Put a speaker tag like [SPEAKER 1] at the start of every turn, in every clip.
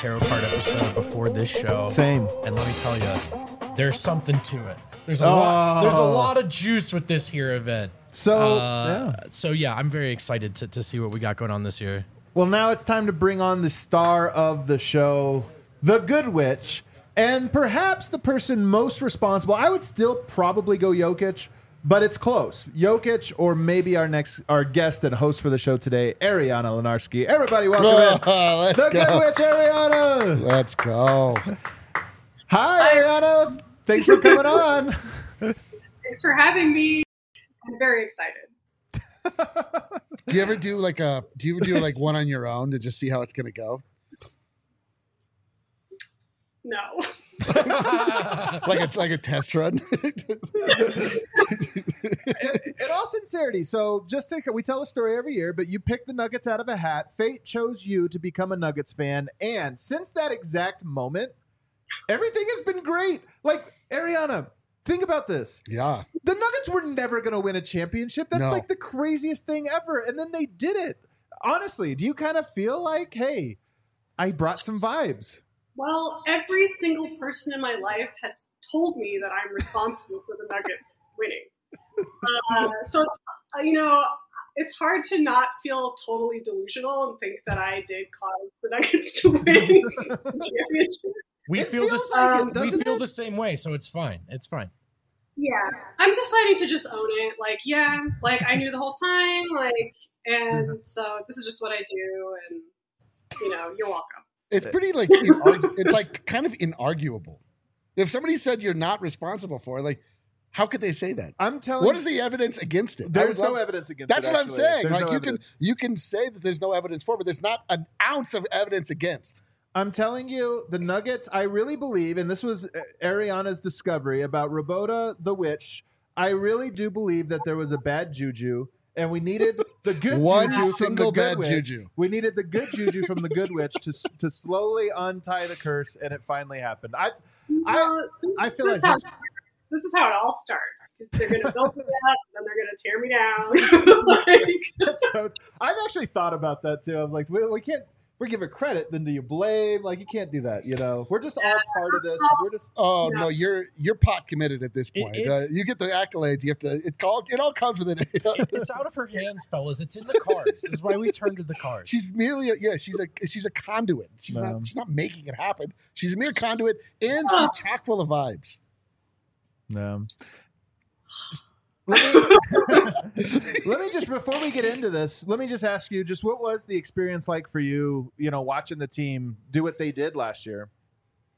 [SPEAKER 1] tarot card episode before this show.
[SPEAKER 2] Same.
[SPEAKER 1] And let me tell you, there's something to it. There's a lot. There's a
[SPEAKER 2] Oh.
[SPEAKER 1] lot of juice with this here event.
[SPEAKER 2] So,
[SPEAKER 1] Uh,
[SPEAKER 2] yeah.
[SPEAKER 1] So yeah, I'm very excited to, to see what we got going on this year.
[SPEAKER 2] Well, now it's time to bring on the star of the show, the Good Witch, and perhaps the person most responsible. I would still probably go Jokic, but it's close. Jokic, or maybe our next our guest and host for the show today, Ariana Lenarsky. Everybody, welcome
[SPEAKER 3] Oh,
[SPEAKER 2] in.
[SPEAKER 3] let's
[SPEAKER 2] the
[SPEAKER 3] go.
[SPEAKER 2] Good Witch, Ariana.
[SPEAKER 3] Let's go.
[SPEAKER 2] Hi, Ariana. Thanks for coming on.
[SPEAKER 4] Thanks for having me. I'm very excited.
[SPEAKER 3] Do you ever do like a? Do you ever do like one on your own to just see how it's gonna go?
[SPEAKER 4] No.
[SPEAKER 3] Like a like a test run.
[SPEAKER 2] in all sincerity, so just to we tell a story every year, but you picked the Nuggets out of a hat. Fate chose you to become a Nuggets fan, and since that exact moment, everything has been great. Like Ariana, think about this:
[SPEAKER 3] yeah.
[SPEAKER 2] the Nuggets were never going to win a championship. That's
[SPEAKER 3] No.
[SPEAKER 2] like the craziest thing ever, and then they did it. Honestly, do you kind of feel like, hey, I brought some vibes?
[SPEAKER 4] Well, every single person in my life has told me that I'm responsible for the Nuggets winning. Uh, so, uh, you know, it's hard to not feel totally delusional and think that I did cause the Nuggets to win.
[SPEAKER 1] We
[SPEAKER 2] It
[SPEAKER 1] feel the
[SPEAKER 2] feels
[SPEAKER 1] same.
[SPEAKER 2] like it,
[SPEAKER 1] we feel
[SPEAKER 2] it?
[SPEAKER 1] the same way, so it's fine. It's fine.
[SPEAKER 4] Yeah, I'm deciding to just own it. Like, yeah, like I knew the whole time. Like, and so this is just what I do. And you know, you're welcome.
[SPEAKER 3] It's pretty like inargu- it's like kind of inarguable. If somebody said you're not responsible for it, like how could they say that?
[SPEAKER 2] I'm telling.
[SPEAKER 3] What is the evidence against it?
[SPEAKER 2] There's no evidence against.
[SPEAKER 3] That's
[SPEAKER 2] it,
[SPEAKER 3] what I'm saying.
[SPEAKER 2] There's
[SPEAKER 3] like
[SPEAKER 2] no
[SPEAKER 3] you
[SPEAKER 2] evidence.
[SPEAKER 3] can you can say that there's no evidence for, but there's not an ounce of evidence against.
[SPEAKER 2] I'm telling you, the Nuggets, I really believe, and this was uh, Ariana's discovery about Roboda the Witch. I really do believe that there was a bad juju, and we needed the good
[SPEAKER 3] One
[SPEAKER 2] juju from the
[SPEAKER 3] single
[SPEAKER 2] good
[SPEAKER 3] bad
[SPEAKER 2] witch.
[SPEAKER 3] juju.
[SPEAKER 2] We needed the good juju from the good witch to to slowly untie the curse, and it finally happened. I, I, I feel
[SPEAKER 4] this
[SPEAKER 2] like
[SPEAKER 4] is how this is how it all starts. They're going to build me up, and then they're going to tear me down. like,
[SPEAKER 2] so. I've actually thought about that too. I'm like, we, we can't. We give it credit, then do you blame? Like you can't do that. You know, we're just all part of this. We're just
[SPEAKER 3] Oh
[SPEAKER 4] No.
[SPEAKER 3] no, you're you're pot committed at this
[SPEAKER 1] It-
[SPEAKER 3] point. uh, you get the accolades. You have to. It all it all comes with it.
[SPEAKER 1] It's out of her hands, fellas. It's in the cards. This is why we turn to the cards.
[SPEAKER 3] She's merely a, yeah. She's a she's a conduit. She's
[SPEAKER 2] Um,
[SPEAKER 3] not she's not making it happen. She's a mere conduit, and she's chock full of vibes.
[SPEAKER 2] No. Let, me, let me just before we get into this, let me just ask you just what was the experience like for you, you know, watching the team do what they did last year?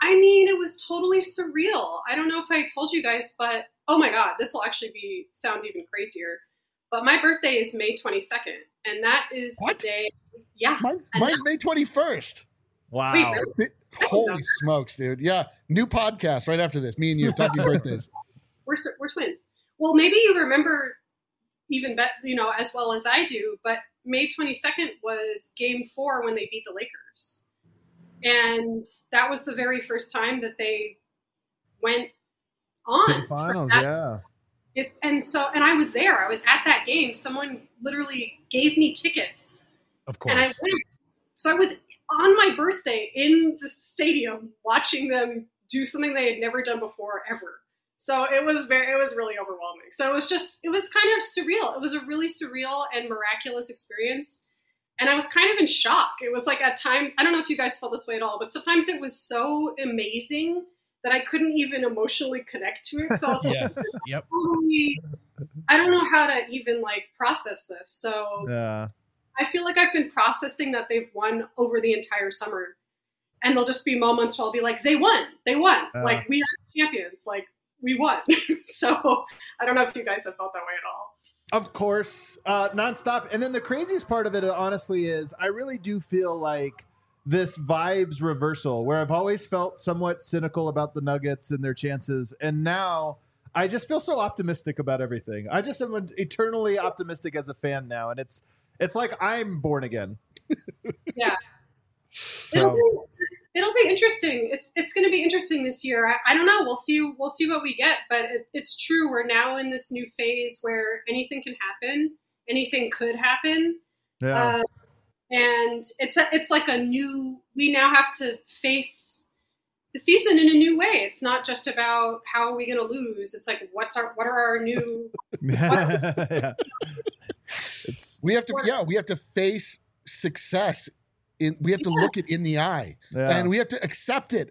[SPEAKER 4] I mean, it was totally surreal. I don't know if I told you guys, but oh my god, this will actually be sound even crazier. But my birthday is May 22nd, and that is
[SPEAKER 3] What?
[SPEAKER 4] the day. Yeah.
[SPEAKER 3] Mine's, mine's May twenty first.
[SPEAKER 2] Wow.
[SPEAKER 4] Wait, really?
[SPEAKER 3] Holy smokes, dude! Yeah, new podcast right after this. Me and you talking birthdays.
[SPEAKER 4] We're we're twins. Well, maybe you remember even bet you know as well as I do. But May 22nd was Game Four when they beat the Lakers, and that was the very first time that they went on
[SPEAKER 2] To the finals, yeah.
[SPEAKER 4] And so and I was there. I was at that game. Someone literally gave me tickets,
[SPEAKER 1] of course.
[SPEAKER 4] and I went. So I was on my birthday in the stadium watching them do something they had never done before ever. So it was very, it was really overwhelming. So it was just, it was kind of surreal. It was a really surreal and miraculous experience. And I was kind of in shock. It was like at time, I don't know if you guys felt this way at all, but sometimes it was so amazing that I couldn't even emotionally connect to it. So I was like,
[SPEAKER 1] yes. Yep.
[SPEAKER 4] totally I don't know how to even like process this. So
[SPEAKER 2] Yeah.
[SPEAKER 4] I feel like I've been processing that they've won over the entire summer. And there'll just be moments where I'll be like, they won, they won.
[SPEAKER 2] Uh.
[SPEAKER 4] like we are champions. Like we won. so I don't know if you guys have felt that way at all.
[SPEAKER 2] Of course, uh, nonstop. And then the craziest part of it, honestly, is I really do feel like this vibes reversal, where I've always felt somewhat cynical about the Nuggets and their chances, and now I just feel so optimistic about everything. I just am eternally optimistic as a fan now, and it's it's like I'm born again.
[SPEAKER 4] Yeah.
[SPEAKER 2] So-
[SPEAKER 4] It'll it'll be interesting. It's it's going to be interesting this year. I, I don't know. We'll see. We'll see what we get. But it, it's true. We're now in this new phase where anything can happen. Anything could happen.
[SPEAKER 2] Yeah.
[SPEAKER 4] Um, and it's a, it's like a new. We now have to face the season in a new way. It's not just about how are we going to lose. It's like what's our what are our new
[SPEAKER 2] yeah. It's
[SPEAKER 3] We have to, yeah, we have to face success. In, we have to look it in the eye,
[SPEAKER 2] yeah.
[SPEAKER 3] and we have to accept it.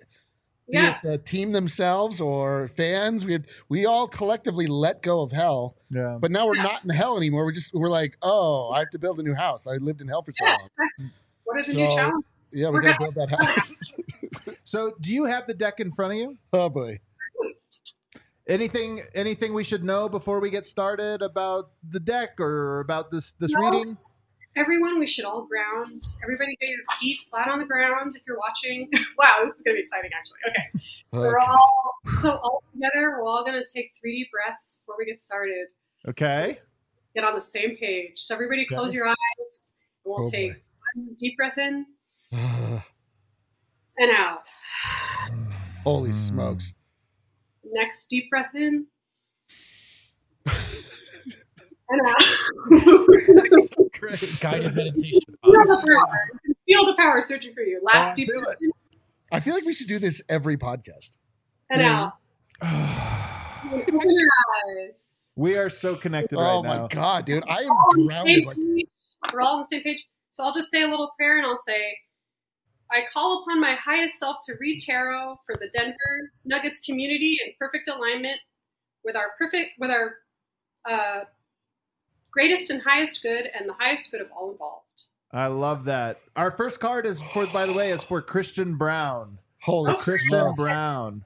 [SPEAKER 3] Be
[SPEAKER 4] yeah.
[SPEAKER 3] it the team themselves or fans, we have, we all collectively let go of hell.
[SPEAKER 2] yeah.
[SPEAKER 3] But now we're
[SPEAKER 4] Yeah.
[SPEAKER 3] not in hell anymore. We're just we're like, oh, I have to build a new house. I lived in hell for so
[SPEAKER 4] Yeah.
[SPEAKER 3] long.
[SPEAKER 4] What is the new
[SPEAKER 3] So-
[SPEAKER 4] challenge?
[SPEAKER 3] Yeah, we
[SPEAKER 4] We're
[SPEAKER 3] gotta build that house.
[SPEAKER 2] So, do you have the deck in front of you?
[SPEAKER 3] oh boy.
[SPEAKER 2] Anything anything we should know before we get started about the deck or about this this
[SPEAKER 4] No.
[SPEAKER 2] reading?
[SPEAKER 4] Everyone, we should all ground. Everybody get your feet flat on the ground if you're watching. wow, this is going to be exciting, actually. Okay. We're all, so all together, we're all going to take three deep breaths before we get started.
[SPEAKER 2] Okay.
[SPEAKER 4] Get on the same page. So everybody close
[SPEAKER 2] Okay.
[SPEAKER 4] your eyes. And we'll
[SPEAKER 3] Oh,
[SPEAKER 4] take
[SPEAKER 3] boy.
[SPEAKER 4] one deep breath in and out.
[SPEAKER 3] Holy
[SPEAKER 2] Mm.
[SPEAKER 3] smokes.
[SPEAKER 4] Next deep breath in and out.
[SPEAKER 2] Great.
[SPEAKER 1] Guided meditation.
[SPEAKER 4] Feel the power. Feel the power searching for you.
[SPEAKER 2] Oh, I
[SPEAKER 4] Last deep
[SPEAKER 2] feel
[SPEAKER 4] breath
[SPEAKER 3] I feel like we should do this every podcast.
[SPEAKER 4] and
[SPEAKER 3] Yeah.
[SPEAKER 4] Open your eyes.
[SPEAKER 2] we are so connected
[SPEAKER 3] oh
[SPEAKER 2] right
[SPEAKER 3] my
[SPEAKER 2] now.
[SPEAKER 3] god, dude. I
[SPEAKER 4] all on
[SPEAKER 3] am
[SPEAKER 4] the
[SPEAKER 3] grounded like.
[SPEAKER 4] We're all on the same page. So I'll just say a little prayer and I'll say, I call upon my highest self to read tarot for the Denver Nuggets community in perfect alignment with our perfect with our uh, greatest and highest good and the highest good of all involved.
[SPEAKER 2] I love that. Our first card is for by the way is for Christian Braun.
[SPEAKER 3] holy
[SPEAKER 4] Oh,
[SPEAKER 2] Christian
[SPEAKER 3] smokes.
[SPEAKER 2] Braun.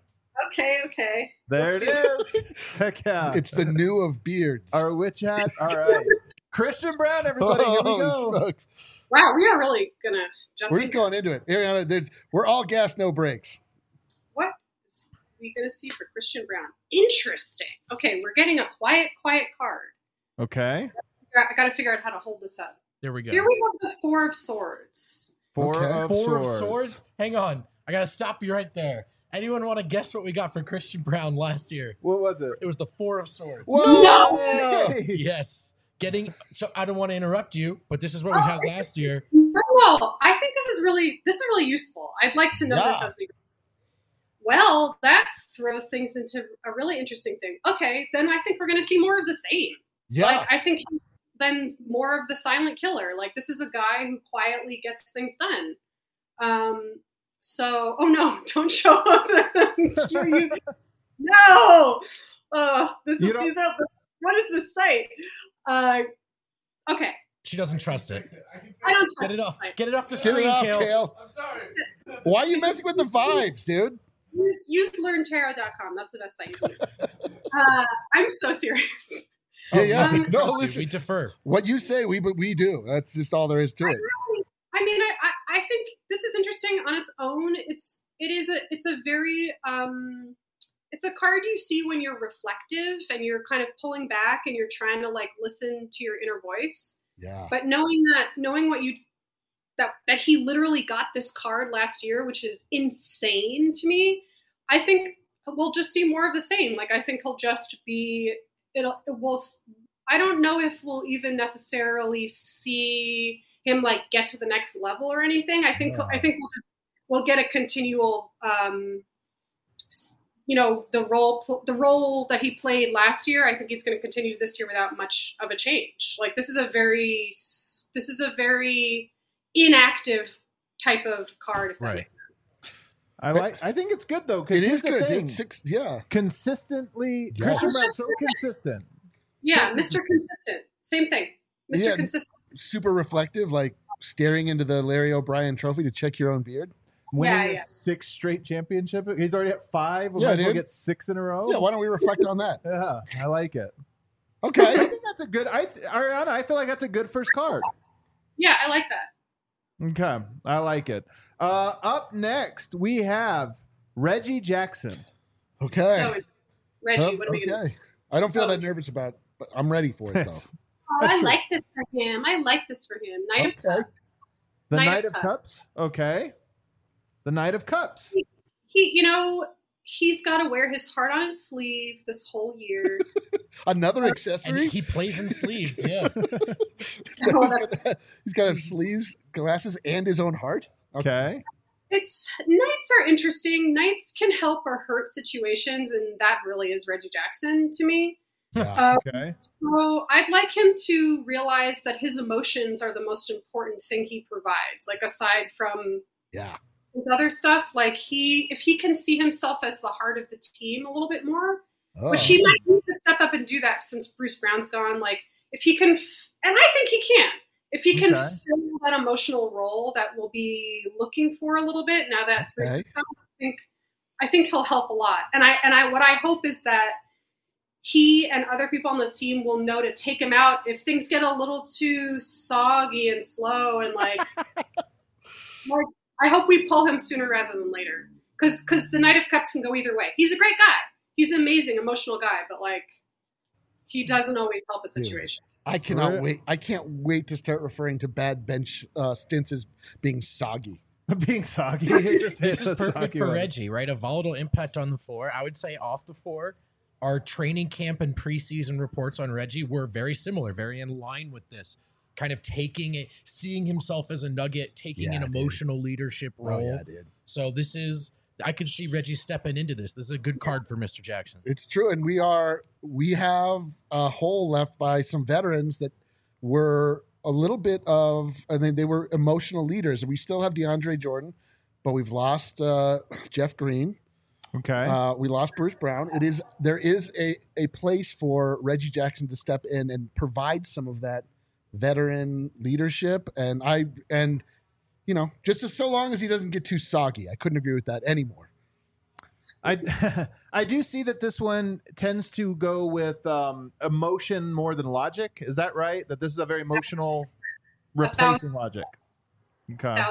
[SPEAKER 4] Okay, okay.
[SPEAKER 2] There
[SPEAKER 4] Let's
[SPEAKER 2] it. Heck yeah.
[SPEAKER 3] It's the new of beards.
[SPEAKER 2] Our witch hat. All right. Christian Braun, everybody. Here we
[SPEAKER 3] Holy
[SPEAKER 2] go.
[SPEAKER 3] smokes.
[SPEAKER 4] Wow, we are really gonna jump.
[SPEAKER 3] We're just
[SPEAKER 4] into
[SPEAKER 3] going into it. Ariana, there's, we're all gas, no brakes.
[SPEAKER 4] What is we gonna see for Christian Braun? Interesting. Okay, we're getting a quiet, quiet card.
[SPEAKER 2] Okay.
[SPEAKER 4] I got to figure out how to hold this up.
[SPEAKER 1] There we go.
[SPEAKER 4] Here we have the Four of Swords.
[SPEAKER 2] Four
[SPEAKER 3] Okay.
[SPEAKER 2] of
[SPEAKER 1] Four
[SPEAKER 2] swords.
[SPEAKER 1] of swords. Hang on. I gotta stop you right there. Anyone want to guess what we got for Christian Braun last year?
[SPEAKER 2] What was it?
[SPEAKER 1] It was the four of swords.
[SPEAKER 3] Whoa!
[SPEAKER 4] No!
[SPEAKER 2] Hey!
[SPEAKER 1] Yes. Getting so I don't want to interrupt you, but this is what we
[SPEAKER 4] Oh,
[SPEAKER 1] had last year.
[SPEAKER 4] No, I think this is really this is really useful. I'd like to know this as we go. Well, that throws things into a really interesting thing. Okay, then I think we're going to see more of the same.
[SPEAKER 3] Yeah.
[SPEAKER 4] Like I think he's been more of the silent killer. Like this is a guy who quietly gets things done. Um. So, oh no, don't show up. You- no. Oh, this
[SPEAKER 2] You
[SPEAKER 4] is,
[SPEAKER 2] don't-
[SPEAKER 4] these are the, what is this site? Uh. Okay,
[SPEAKER 1] She doesn't trust it.
[SPEAKER 4] I don't trust it.
[SPEAKER 1] Get it off. Get it off the
[SPEAKER 3] Get
[SPEAKER 1] screen,
[SPEAKER 3] it off,
[SPEAKER 1] Kale.
[SPEAKER 3] Kale.
[SPEAKER 5] I'm sorry.
[SPEAKER 3] Why are you messing with the vibes, dude?
[SPEAKER 4] Use, use learntarot.com. That's the best site you can use. Uh, I'm so serious.
[SPEAKER 3] Yeah,
[SPEAKER 1] Oh,
[SPEAKER 3] yeah.
[SPEAKER 4] Um,
[SPEAKER 3] no, listen.
[SPEAKER 1] We defer.
[SPEAKER 3] What you say, we but we do. That's just all there is to it.
[SPEAKER 4] I mean, I, I, I think this is interesting on its own. It's it is a it's a very um it's a card you see when you're reflective and you're kind of pulling back and you're trying to like listen to your inner voice.
[SPEAKER 3] Yeah.
[SPEAKER 4] But knowing that knowing what you that that he literally got this card last year, which is insane to me, I think we'll just see more of the same. Like I think he'll just be it'll it will I don't know if we'll even necessarily see him like get to the next level or anything. I think I think we'll just we'll get a continual um you know the role the role that he played last year i think he's going to continue this year without much of a change like this is a very this is a very inactive type of card if
[SPEAKER 1] Right.
[SPEAKER 4] Makes
[SPEAKER 2] I like. I think it's good though. 'cause
[SPEAKER 3] It
[SPEAKER 2] here's
[SPEAKER 3] is good,
[SPEAKER 2] thing.
[SPEAKER 3] dude. Six, yeah.
[SPEAKER 2] Consistently,
[SPEAKER 3] Yes.
[SPEAKER 2] Christian
[SPEAKER 4] It's
[SPEAKER 2] so consistent.
[SPEAKER 4] yeah
[SPEAKER 2] So
[SPEAKER 4] mr consistent same thing mr
[SPEAKER 3] Yeah.
[SPEAKER 4] consistent
[SPEAKER 3] Super reflective, like staring into the Larry O'Brien trophy to check your own beard.
[SPEAKER 2] Winning
[SPEAKER 4] Yeah,
[SPEAKER 2] his
[SPEAKER 4] yeah.
[SPEAKER 2] sixth straight championship. He's already at five. We
[SPEAKER 3] Yeah,
[SPEAKER 2] might as
[SPEAKER 3] dude.
[SPEAKER 2] get six in a row.
[SPEAKER 3] Yeah, why don't we reflect on that?
[SPEAKER 2] Yeah, I like it.
[SPEAKER 3] Okay, I
[SPEAKER 2] think that's a good. I Ariana, I feel like that's a good first card.
[SPEAKER 4] yeah i like that
[SPEAKER 2] Okay, I like it. Uh, up next, we have Reggie Jackson.
[SPEAKER 3] Okay.
[SPEAKER 4] so reggie
[SPEAKER 3] Oh,
[SPEAKER 4] what are we gonna
[SPEAKER 3] okay. I don't feel
[SPEAKER 4] Oh.
[SPEAKER 3] that nervous about it, but I'm ready for it though.
[SPEAKER 4] oh, i like this for him i like this for him knight of cups
[SPEAKER 2] The
[SPEAKER 4] Knight
[SPEAKER 2] Knight
[SPEAKER 4] of
[SPEAKER 2] of Cups. Okay. the Knight of Cups.
[SPEAKER 4] He, you know, he's got to wear his heart on his sleeve this whole year.
[SPEAKER 3] Another
[SPEAKER 1] And
[SPEAKER 3] accessory.
[SPEAKER 1] he plays in sleeves. Yeah.
[SPEAKER 3] he's got he's got to have sleeves, glasses, and his own heart.
[SPEAKER 2] Okay.
[SPEAKER 4] it's knights are interesting. Knights can help or hurt situations, and that really is Reggie Jackson to me.
[SPEAKER 3] Yeah.
[SPEAKER 4] Uh,
[SPEAKER 2] Okay.
[SPEAKER 4] so I'd like him to realize that his emotions are the most important thing he provides. Like aside from
[SPEAKER 3] yeah.
[SPEAKER 4] His other stuff, like he, if he can see himself as the heart of the team a little bit more,
[SPEAKER 3] Oh.
[SPEAKER 4] which he might need to step up and do that since Bruce Brown's gone. Like if he can, and I think he can. If he can
[SPEAKER 2] Okay.
[SPEAKER 4] fill that emotional role that we'll be looking for a little bit now that Bruce
[SPEAKER 3] Okay.
[SPEAKER 4] is gone, I think I think he'll help a lot. And I and I what I hope is that he and other people on the team will know to take him out if things get a little too soggy and slow and like like I hope we pull him sooner rather than later. Because because the Knight of Cups can go either way. He's a great guy. He's an amazing, emotional guy, but like he doesn't always help a
[SPEAKER 3] Dude.
[SPEAKER 4] situation.
[SPEAKER 3] I cannot
[SPEAKER 2] Right.
[SPEAKER 3] wait. I can't wait to start referring to bad bench uh, stints as being soggy.
[SPEAKER 2] Being soggy.
[SPEAKER 1] this is perfect
[SPEAKER 2] soggy
[SPEAKER 1] for
[SPEAKER 2] one.
[SPEAKER 1] Reggie, right? A volatile impact on the floor. I would say off the floor, our training camp and preseason reports on Reggie were very similar, very in line with this. Kind of taking it, seeing himself as a nugget, taking
[SPEAKER 3] Yeah,
[SPEAKER 1] an
[SPEAKER 3] dude.
[SPEAKER 1] emotional leadership role.
[SPEAKER 3] Oh yeah, dude.
[SPEAKER 1] So this is, I could see Reggie stepping into this. This is a good card for Mr. Jackson.
[SPEAKER 3] It's true, and we are we have a hole left by some veterans that were a little bit of, I mean, they were emotional leaders. We still have DeAndre Jordan, but we've lost uh, Jeff Green.
[SPEAKER 2] Okay.
[SPEAKER 3] Uh, we lost Bruce Brown. It is there is a a place for Reggie Jackson to step in and provide some of that veteran leadership, and I and you know just as so long as he doesn't get too soggy, I couldn't agree with that anymore.
[SPEAKER 2] I I do see that this one tends to go with um, emotion more than logic. Is that right? That this is a very emotional replacing logic. Okay.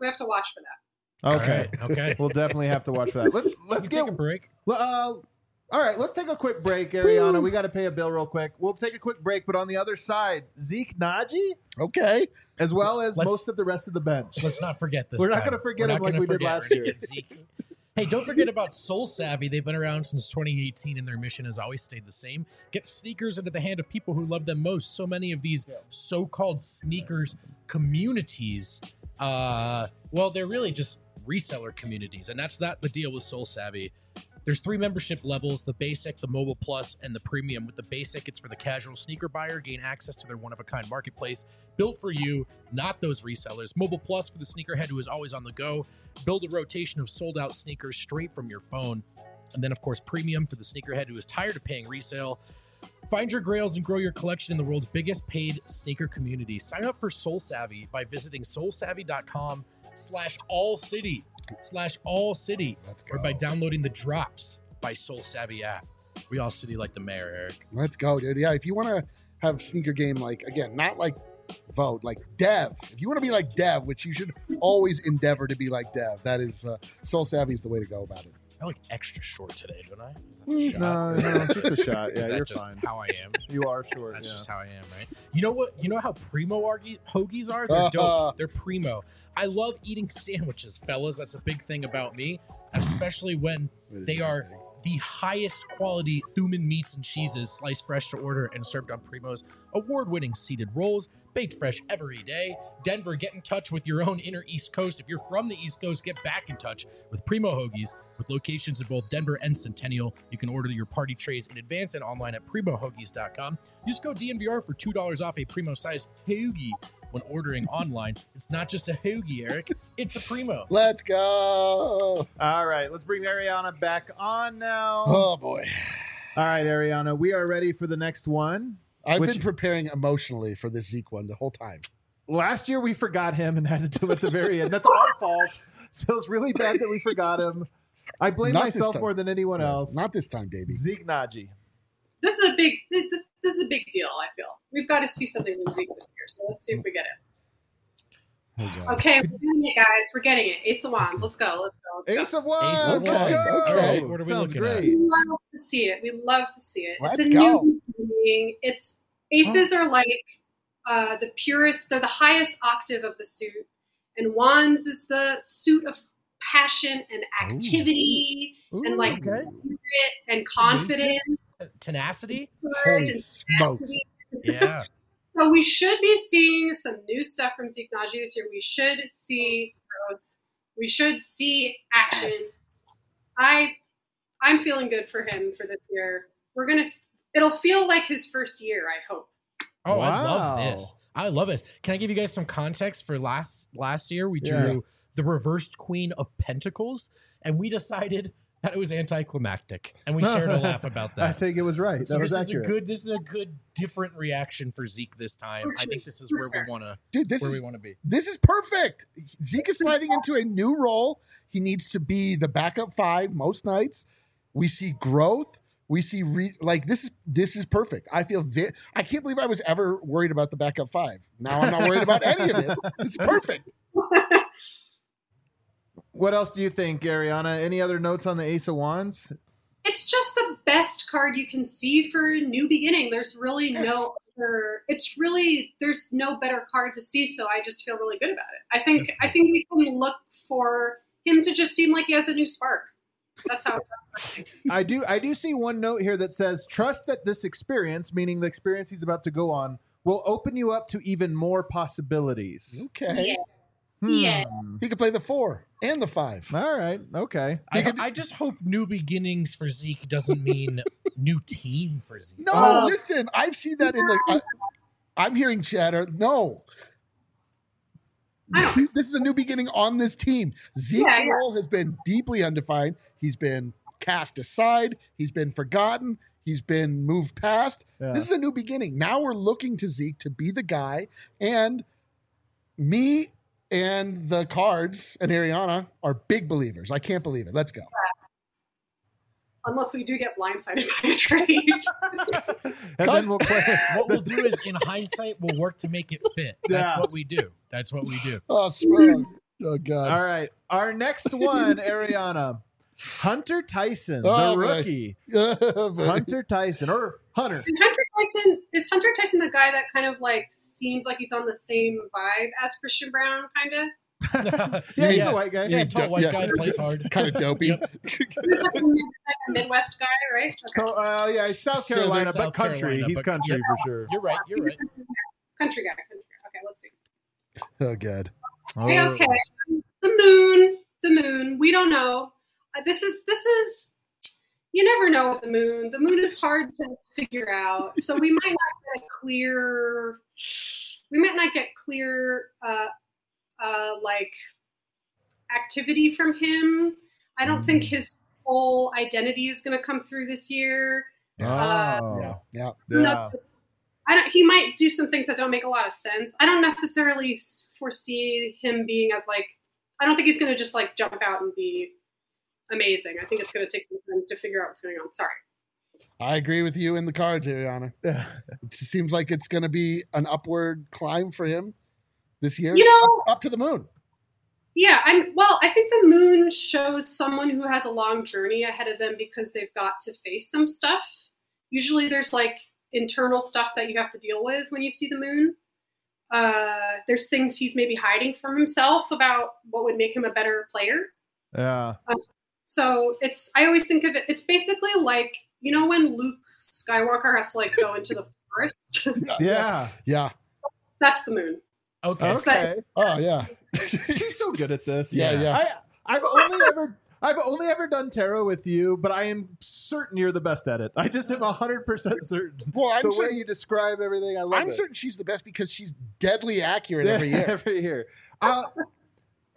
[SPEAKER 4] We have to watch for that.
[SPEAKER 2] Okay.
[SPEAKER 1] All right, okay.
[SPEAKER 2] We'll definitely have to watch for that. Let, let's
[SPEAKER 1] Let's
[SPEAKER 2] get
[SPEAKER 1] a break.
[SPEAKER 2] Uh, all right, let's take a quick break, Ariana. We got to pay a bill real quick. We'll take a quick break, but on the other side, Zeke Nnaji,
[SPEAKER 3] Okay,
[SPEAKER 2] as well as
[SPEAKER 1] Let's-
[SPEAKER 2] most of the rest of the bench.
[SPEAKER 1] Let's not forget this.
[SPEAKER 2] We're not
[SPEAKER 1] time.
[SPEAKER 2] gonna forget
[SPEAKER 1] We're
[SPEAKER 2] him
[SPEAKER 1] not
[SPEAKER 2] like
[SPEAKER 1] gonna
[SPEAKER 2] we did
[SPEAKER 1] forget.
[SPEAKER 2] last year.
[SPEAKER 1] Zeke. Hey, don't forget about Sole Savvy. They've been around since 2018, and their mission has always stayed the same: get sneakers into the hand of people who love them most. So many of these so-called sneakers communities, uh, well, they're really just reseller communities, and that's not the deal with Sole Savvy. There's three membership levels the basic, the mobile plus, and the premium. With the basic, it's for the casual sneaker buyer, gain access to their one of a kind marketplace built for you, not those resellers. Mobile plus for the sneakerhead who is always on the go. Build a rotation of sold out sneakers straight from your phone. And then, of course, premium for the sneakerhead who is tired of paying resale. Find your grails and grow your collection in the world's biggest paid sneaker community. Sign up for Sole Savvy by visiting solesavvy.com slash all city slash all city or by downloading the drops by Sole Savvy app. We all city like the mayor, Eric.
[SPEAKER 3] Let's go, dude. Yeah, if you want to have sneaker game like again, not like vote, like Dev. If you want to be like Dev, which you should always endeavor to be like Dev, that is uh, Sole Savvy is the way to go about it.
[SPEAKER 1] I look extra short today, don't I? Is that
[SPEAKER 3] Mm,
[SPEAKER 1] the shot?
[SPEAKER 2] No, no, just a shot.
[SPEAKER 1] Is
[SPEAKER 2] Yeah,
[SPEAKER 1] that
[SPEAKER 2] you're
[SPEAKER 1] just
[SPEAKER 2] fine.
[SPEAKER 1] how I am?
[SPEAKER 2] You are short.
[SPEAKER 1] That's
[SPEAKER 2] yeah.
[SPEAKER 1] just how I am, right? You know what? You know how primo argy- hoagies are? They're
[SPEAKER 3] Uh-huh.
[SPEAKER 1] dope. They're primo. I love eating sandwiches, fellas. That's a big thing about me, especially when They are-
[SPEAKER 3] amazing.
[SPEAKER 1] The highest quality Thumann meats and cheeses sliced fresh to order and served on Primo's award-winning seeded rolls, baked fresh every day. Denver, get in touch with your own inner East Coast. If you're from the East Coast, get back in touch with Primo Hoagies with locations in both Denver and Centennial. You can order your party trays in advance and online at primohoagies.com. Use code DNVR for $2 off a Primo-sized hoagie when ordering online. It's not just a hoagie, Eric. It's a Primo.
[SPEAKER 3] Let's go.
[SPEAKER 2] All right, let's bring Ariana back on now.
[SPEAKER 3] Oh boy,
[SPEAKER 2] All right, Ariana, we are ready for the next one.
[SPEAKER 3] I've
[SPEAKER 2] Which-
[SPEAKER 3] been preparing emotionally for this Zeke one the whole time.
[SPEAKER 2] Last year we forgot him and had to do it at the very end. That's our fault. Feels really bad that we forgot him. I blame
[SPEAKER 3] Not
[SPEAKER 2] myself more than anyone else.
[SPEAKER 3] Not this time, baby.
[SPEAKER 2] Zeke Nnaji.
[SPEAKER 4] This is a big this, this is a big deal. I feel we've got to see something from Zeke this year. So let's see if we get it.
[SPEAKER 3] Oh,
[SPEAKER 4] Okay, we're getting it, guys. We're getting it. Ace of Wands. Let's go. Let's go. Let's
[SPEAKER 2] Ace
[SPEAKER 4] go.
[SPEAKER 2] of Wands.
[SPEAKER 1] Ace of
[SPEAKER 2] Let's go.
[SPEAKER 3] Okay.
[SPEAKER 1] What are we
[SPEAKER 2] Sounds
[SPEAKER 1] looking at?
[SPEAKER 4] We love to see it. We love to see it.
[SPEAKER 3] Let's
[SPEAKER 4] it's a
[SPEAKER 3] go.
[SPEAKER 4] new being. It's aces are like uh, the purest. They're the highest octave of the suit, and wands is the suit of passion and activity and like
[SPEAKER 2] okay.
[SPEAKER 4] spirit and confidence.
[SPEAKER 1] Tenacity.
[SPEAKER 3] Holy smokes.
[SPEAKER 1] Yeah.
[SPEAKER 4] So we should be seeing some new stuff from Zeke Nnaji this year. We should see growth. We should see action. I I'm feeling good for him for this year. We're gonna. It'll feel like his first year. I hope.
[SPEAKER 1] Oh, I love this. I love this. Can I give you guys some context for last last year? We drew
[SPEAKER 2] Yeah.
[SPEAKER 1] the reversed Queen of Pentacles, and we decided that it was anticlimactic, and we shared a laugh about that.
[SPEAKER 2] I think it was right.
[SPEAKER 1] So
[SPEAKER 2] that
[SPEAKER 1] this
[SPEAKER 2] was
[SPEAKER 1] is
[SPEAKER 2] accurate.
[SPEAKER 1] a good. This is a good different reaction for Zeke this time. I think this is where we want to
[SPEAKER 3] Dude, this
[SPEAKER 1] where
[SPEAKER 3] is
[SPEAKER 1] we want to be.
[SPEAKER 3] this is perfect. Zeke is sliding into a new role. He needs to be the backup five most nights. We see growth. We see re- like this is this is perfect. I feel vi- I can't believe I was ever worried about the backup five. Now I'm not worried about any of it. It's perfect.
[SPEAKER 2] What else do you think, Ariana? Any other notes on the Ace of Wands?
[SPEAKER 4] it's just the best card you can see for a new beginning. There's really no other. It's really there's no better card to see. So I just feel really good about it. I think
[SPEAKER 1] That's
[SPEAKER 4] I think we can look for him to just seem like he has a new spark. That's how.
[SPEAKER 2] I do I do see one note here that says trust that this experience, meaning the experience he's about to go on, will open you up to even more possibilities.
[SPEAKER 3] Okay.
[SPEAKER 4] Yeah.
[SPEAKER 2] Hmm.
[SPEAKER 3] He could play the four and the five.
[SPEAKER 2] All right. Okay.
[SPEAKER 1] I,
[SPEAKER 3] could-
[SPEAKER 1] I just hope new beginnings for Zeke doesn't mean new team for Zeke.
[SPEAKER 3] No,
[SPEAKER 2] Oh.
[SPEAKER 3] listen, I've seen that in the. I, I'm hearing chatter. No. This is a new beginning on this team. Zeke's
[SPEAKER 4] Yeah, yeah.
[SPEAKER 3] role has been deeply undefined. He's been cast aside. He's been forgotten. He's been moved past.
[SPEAKER 2] Yeah.
[SPEAKER 3] This is a new beginning. Now we're looking to Zeke to be the guy. And me and the cards and Ariana are big believers. I can't believe it. Let's go.
[SPEAKER 4] Unless we do get blindsided by a trade.
[SPEAKER 2] and then we'll play.
[SPEAKER 1] What we'll do is, in hindsight, we'll work to make it fit. That's
[SPEAKER 2] Yeah.
[SPEAKER 1] what we do. That's what we do.
[SPEAKER 3] Oh, Sprung. Oh, God.
[SPEAKER 2] All right. Our next one, Ariana. Hunter Tyson,
[SPEAKER 3] Oh,
[SPEAKER 2] the rookie.
[SPEAKER 3] Oh, Hunter.
[SPEAKER 2] Hunter Tyson or Hunter.
[SPEAKER 4] And Hunter Tyson is Hunter Tyson the guy that kind of like seems like he's on the same vibe as Christian Braun, kind of.
[SPEAKER 2] Yeah, he's
[SPEAKER 1] yeah.
[SPEAKER 2] a white guy.
[SPEAKER 1] Yeah,
[SPEAKER 3] Yeah,
[SPEAKER 1] tall
[SPEAKER 3] do-
[SPEAKER 1] white
[SPEAKER 3] yeah.
[SPEAKER 1] guy plays hard.
[SPEAKER 3] kind of dopey.
[SPEAKER 1] Yep.
[SPEAKER 4] He's like a, mid, like a Midwest guy, right? Okay.
[SPEAKER 2] Co- uh, yeah, he's South
[SPEAKER 1] Southern
[SPEAKER 2] Carolina,
[SPEAKER 1] South
[SPEAKER 2] but country.
[SPEAKER 1] Carolina,
[SPEAKER 2] he's
[SPEAKER 1] but-
[SPEAKER 2] country
[SPEAKER 1] Yep.
[SPEAKER 2] for sure.
[SPEAKER 1] You're right. You're
[SPEAKER 4] He's a
[SPEAKER 1] right.
[SPEAKER 4] country guy. Country guy. Okay, let's see.
[SPEAKER 3] Oh, God.
[SPEAKER 4] Okay, okay. The moon. The moon. We don't know. Uh, This is this is. You never know with the moon. The moon is hard to figure out, so we might not get a clear. We might not get clear, uh, uh, like activity from him. I don't think his whole identity is going to come through this year.
[SPEAKER 2] Oh,
[SPEAKER 3] Yeah. Yeah.
[SPEAKER 2] yeah.
[SPEAKER 4] I don't. He might do some things that don't make a lot of sense. I don't necessarily foresee him being as like. I don't think he's going to just like jump out and be amazing. I think it's going to take some time to figure out what's going on. Sorry.
[SPEAKER 3] I agree with you in the cards, Ariana. It just seems like it's going to be an upward climb for him this year.
[SPEAKER 4] You know-
[SPEAKER 3] up, up to the moon.
[SPEAKER 4] Yeah, I'm. Well, I think the moon shows someone who has a long journey ahead of them because they've got to face some stuff. Usually, there's like internal stuff that you have to deal with when you see the moon. Uh, there's things he's maybe hiding from himself about what would make him a better player.
[SPEAKER 2] Yeah.
[SPEAKER 4] So it's I always think of it. It's basically like you know when Luke Skywalker has to like go into the forest.
[SPEAKER 2] Yeah.
[SPEAKER 3] Yeah.
[SPEAKER 4] That's the moon.
[SPEAKER 1] Okay.
[SPEAKER 2] Okay.
[SPEAKER 3] Oh, yeah.
[SPEAKER 2] She's so good at this.
[SPEAKER 3] Yeah, yeah.
[SPEAKER 2] I, I've only ever I've only ever done tarot with you, but I am certain you're the best at it. I just am hundred percent certain.
[SPEAKER 3] Well, I'm
[SPEAKER 2] the way you describe everything, I love
[SPEAKER 3] I'm
[SPEAKER 2] it.
[SPEAKER 3] certain she's the best because she's deadly accurate every year.
[SPEAKER 2] every year. Uh,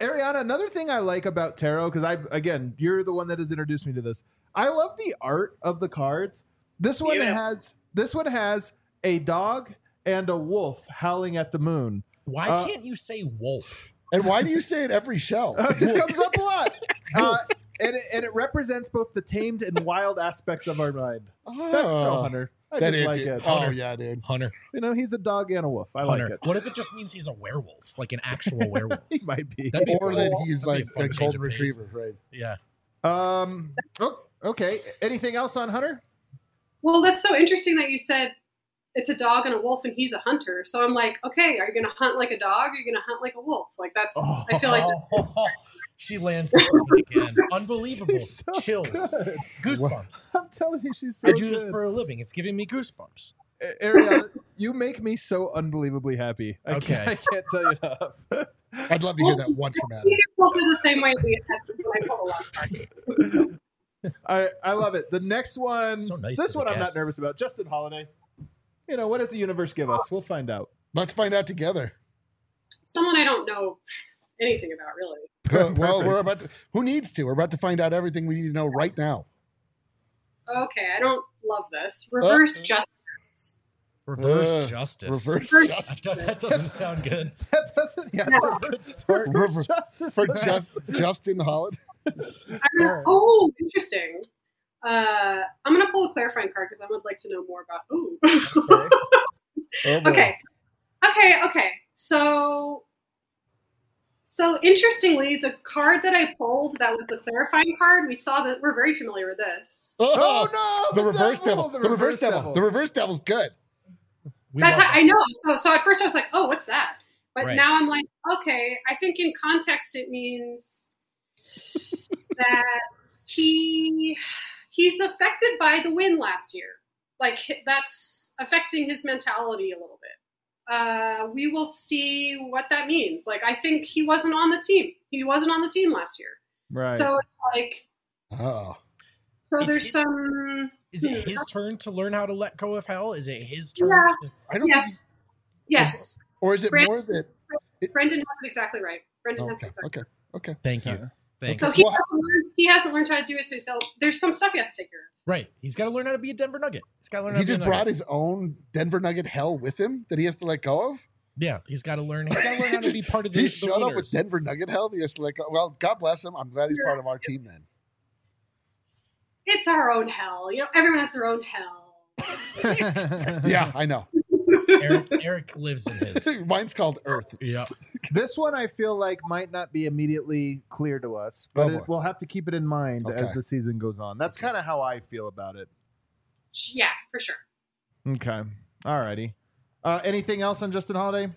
[SPEAKER 2] Ariana, another thing I like about tarot, because I again, you're the one that has introduced me to this. I love the art of the cards. This one
[SPEAKER 4] Yeah.
[SPEAKER 2] has this one has a dog and a wolf howling at the moon.
[SPEAKER 1] Why
[SPEAKER 2] Uh,
[SPEAKER 1] can't you say wolf?
[SPEAKER 3] And why do you say it every show?
[SPEAKER 2] Uh, this comes up a lot. Uh, and, it, and it represents both the tamed and wild aspects of our mind. That's so
[SPEAKER 3] Oh,
[SPEAKER 2] Hunter. I
[SPEAKER 3] That
[SPEAKER 2] just
[SPEAKER 3] is,
[SPEAKER 2] like
[SPEAKER 3] dude.
[SPEAKER 2] it.
[SPEAKER 3] Oh, yeah, dude.
[SPEAKER 1] Hunter.
[SPEAKER 2] You know, he's a dog and a wolf. I
[SPEAKER 1] Hunter.
[SPEAKER 2] like it.
[SPEAKER 1] What if it just means he's a werewolf, like an actual werewolf?
[SPEAKER 2] He might be.
[SPEAKER 1] That'd be
[SPEAKER 3] Or
[SPEAKER 1] fun.
[SPEAKER 3] that he's
[SPEAKER 1] That'd
[SPEAKER 3] like
[SPEAKER 1] a fun
[SPEAKER 3] a golden retriever, right?
[SPEAKER 1] Yeah.
[SPEAKER 2] Um. Oh, okay. Anything else on Hunter?
[SPEAKER 4] Well, that's so interesting that you said it's a dog and a wolf, and he's a hunter. So I'm like, okay, are you going to hunt like a dog? Or are you going to hunt like a wolf? Like that's. I feel like
[SPEAKER 1] She lands the point again. Unbelievable.
[SPEAKER 2] She's so
[SPEAKER 1] Chills.
[SPEAKER 2] good.
[SPEAKER 1] Goosebumps.
[SPEAKER 2] I'm telling you, she's so
[SPEAKER 1] I do this for a living. It's giving me goosebumps.
[SPEAKER 2] A- Ariana, you make me so unbelievably happy. I
[SPEAKER 1] Okay.
[SPEAKER 2] can't, I can't tell you enough.
[SPEAKER 3] I'd love to hear that once from Adam.
[SPEAKER 4] You the same way we had when I pulled a lock.
[SPEAKER 2] I I love it. The next one,
[SPEAKER 1] So nice
[SPEAKER 2] this one I'm not nervous about. Justin Holiday. You know what does the universe give us? We'll find out.
[SPEAKER 3] Let's find out together.
[SPEAKER 4] Someone I don't know anything about, really.
[SPEAKER 3] well, we're about to. Who needs to? We're about to find out everything we need to know right now.
[SPEAKER 4] Okay, I don't love this. Reverse
[SPEAKER 3] Uh,
[SPEAKER 4] justice.
[SPEAKER 1] Reverse
[SPEAKER 3] Uh,
[SPEAKER 1] justice.
[SPEAKER 3] Reverse
[SPEAKER 4] Reverse-
[SPEAKER 3] justice
[SPEAKER 1] That, that doesn't sound good.
[SPEAKER 2] That doesn't. Yes,
[SPEAKER 4] No.
[SPEAKER 1] Good start.
[SPEAKER 3] Rever-
[SPEAKER 2] justice
[SPEAKER 3] for just Justin Holiday.
[SPEAKER 4] I'm gonna, oh, interesting. Uh, I'm gonna pull a clarifying card because I would like to know more about. Ooh.
[SPEAKER 3] Oh,
[SPEAKER 4] okay, okay, okay. So, so interestingly, the card that I pulled that was the clarifying card. We saw that we're very familiar with this.
[SPEAKER 3] Oh,
[SPEAKER 2] Oh no!
[SPEAKER 3] the, reverse devil. The, reverse devil. The reverse devil's good.
[SPEAKER 1] We
[SPEAKER 4] That's
[SPEAKER 1] love
[SPEAKER 4] how I know. So, so at first I was like, "Oh, what's that?" But
[SPEAKER 1] Right.
[SPEAKER 4] now I'm like, "Okay, I think in context it means that he he's affected by the win last year. Like that's affecting his mentality a little bit. Uh, we will see what that means. Like I think he wasn't on the team. He wasn't on the team last year.
[SPEAKER 2] Right.
[SPEAKER 4] So it's like
[SPEAKER 3] Oh,
[SPEAKER 4] so
[SPEAKER 1] It's-
[SPEAKER 4] there's
[SPEAKER 1] it-
[SPEAKER 4] some
[SPEAKER 1] Is it his turn to learn how to let go of hell? Is it his turn?
[SPEAKER 4] Yeah.
[SPEAKER 1] To,
[SPEAKER 3] I don't
[SPEAKER 4] yes,
[SPEAKER 3] think.
[SPEAKER 4] yes.
[SPEAKER 3] Or is it
[SPEAKER 4] Brand-
[SPEAKER 3] more that?
[SPEAKER 4] Brendan has it exactly right. Brendan has it
[SPEAKER 3] Okay.
[SPEAKER 4] exactly.
[SPEAKER 3] Okay. Okay.
[SPEAKER 1] thank you.
[SPEAKER 2] Okay.
[SPEAKER 1] Thanks.
[SPEAKER 4] So he
[SPEAKER 3] Well-
[SPEAKER 4] hasn't, learned, he hasn't learned how to do it. So he's got there's some stuff he has to take care of.
[SPEAKER 1] Right. He's got to learn how to be a Denver Nugget. He's got to learn how
[SPEAKER 3] He
[SPEAKER 1] to be
[SPEAKER 3] just
[SPEAKER 1] a
[SPEAKER 3] brought his own Denver Nugget hell with him that he has to let go of.
[SPEAKER 1] Yeah, he's got to learn. He's got to learn how to be part of the,
[SPEAKER 3] he
[SPEAKER 1] the
[SPEAKER 3] showed up with. Denver Nugget hell. He has to let go. Well, God bless him. I'm glad he's part of our team then.
[SPEAKER 4] It's our own hell. You know, everyone has their own hell.
[SPEAKER 3] Yeah, I know.
[SPEAKER 1] Eric, Eric lives in his.
[SPEAKER 3] Mine's called Earth.
[SPEAKER 1] Yeah.
[SPEAKER 2] this one I feel like might not be immediately clear to us, but
[SPEAKER 3] Oh,
[SPEAKER 2] it, we'll have to keep it in mind as the season goes on. That's kind of how I feel about it.
[SPEAKER 4] Yeah, for sure.
[SPEAKER 2] Okay. Alrighty. Uh, anything else on Justin Holiday?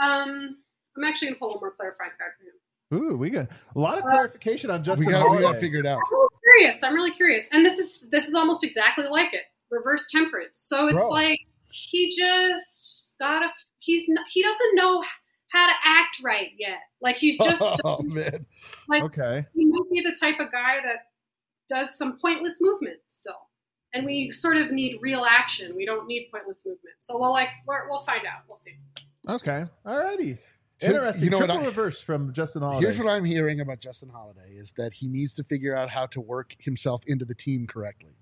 [SPEAKER 4] Um, I'm actually gonna pull one more clarifying card for him.
[SPEAKER 2] Ooh, we got a lot of
[SPEAKER 4] Uh,
[SPEAKER 2] clarification on Justin
[SPEAKER 3] we got we
[SPEAKER 2] Holiday.
[SPEAKER 3] got to figure it out.
[SPEAKER 4] I'm really curious. I'm really curious, and this is this is almost exactly like it. Reverse temperance. So it's
[SPEAKER 3] Bro.
[SPEAKER 4] like he just got a. He's not, he doesn't know how to act right yet. Like he's just
[SPEAKER 3] oh man.
[SPEAKER 4] like
[SPEAKER 2] Okay.
[SPEAKER 4] he might be the type of guy that does some pointless movement still. And we sort of need real action. We don't need pointless movement. So we'll like we're, we'll find out. We'll see.
[SPEAKER 2] Okay. Alrighty.
[SPEAKER 3] So,
[SPEAKER 2] Interesting.
[SPEAKER 3] you know what
[SPEAKER 2] Triple
[SPEAKER 3] I-
[SPEAKER 2] reverse from Justin Holiday.
[SPEAKER 3] Here's what I'm hearing about Justin Holiday is that he needs to figure out how to work himself into the team correctly.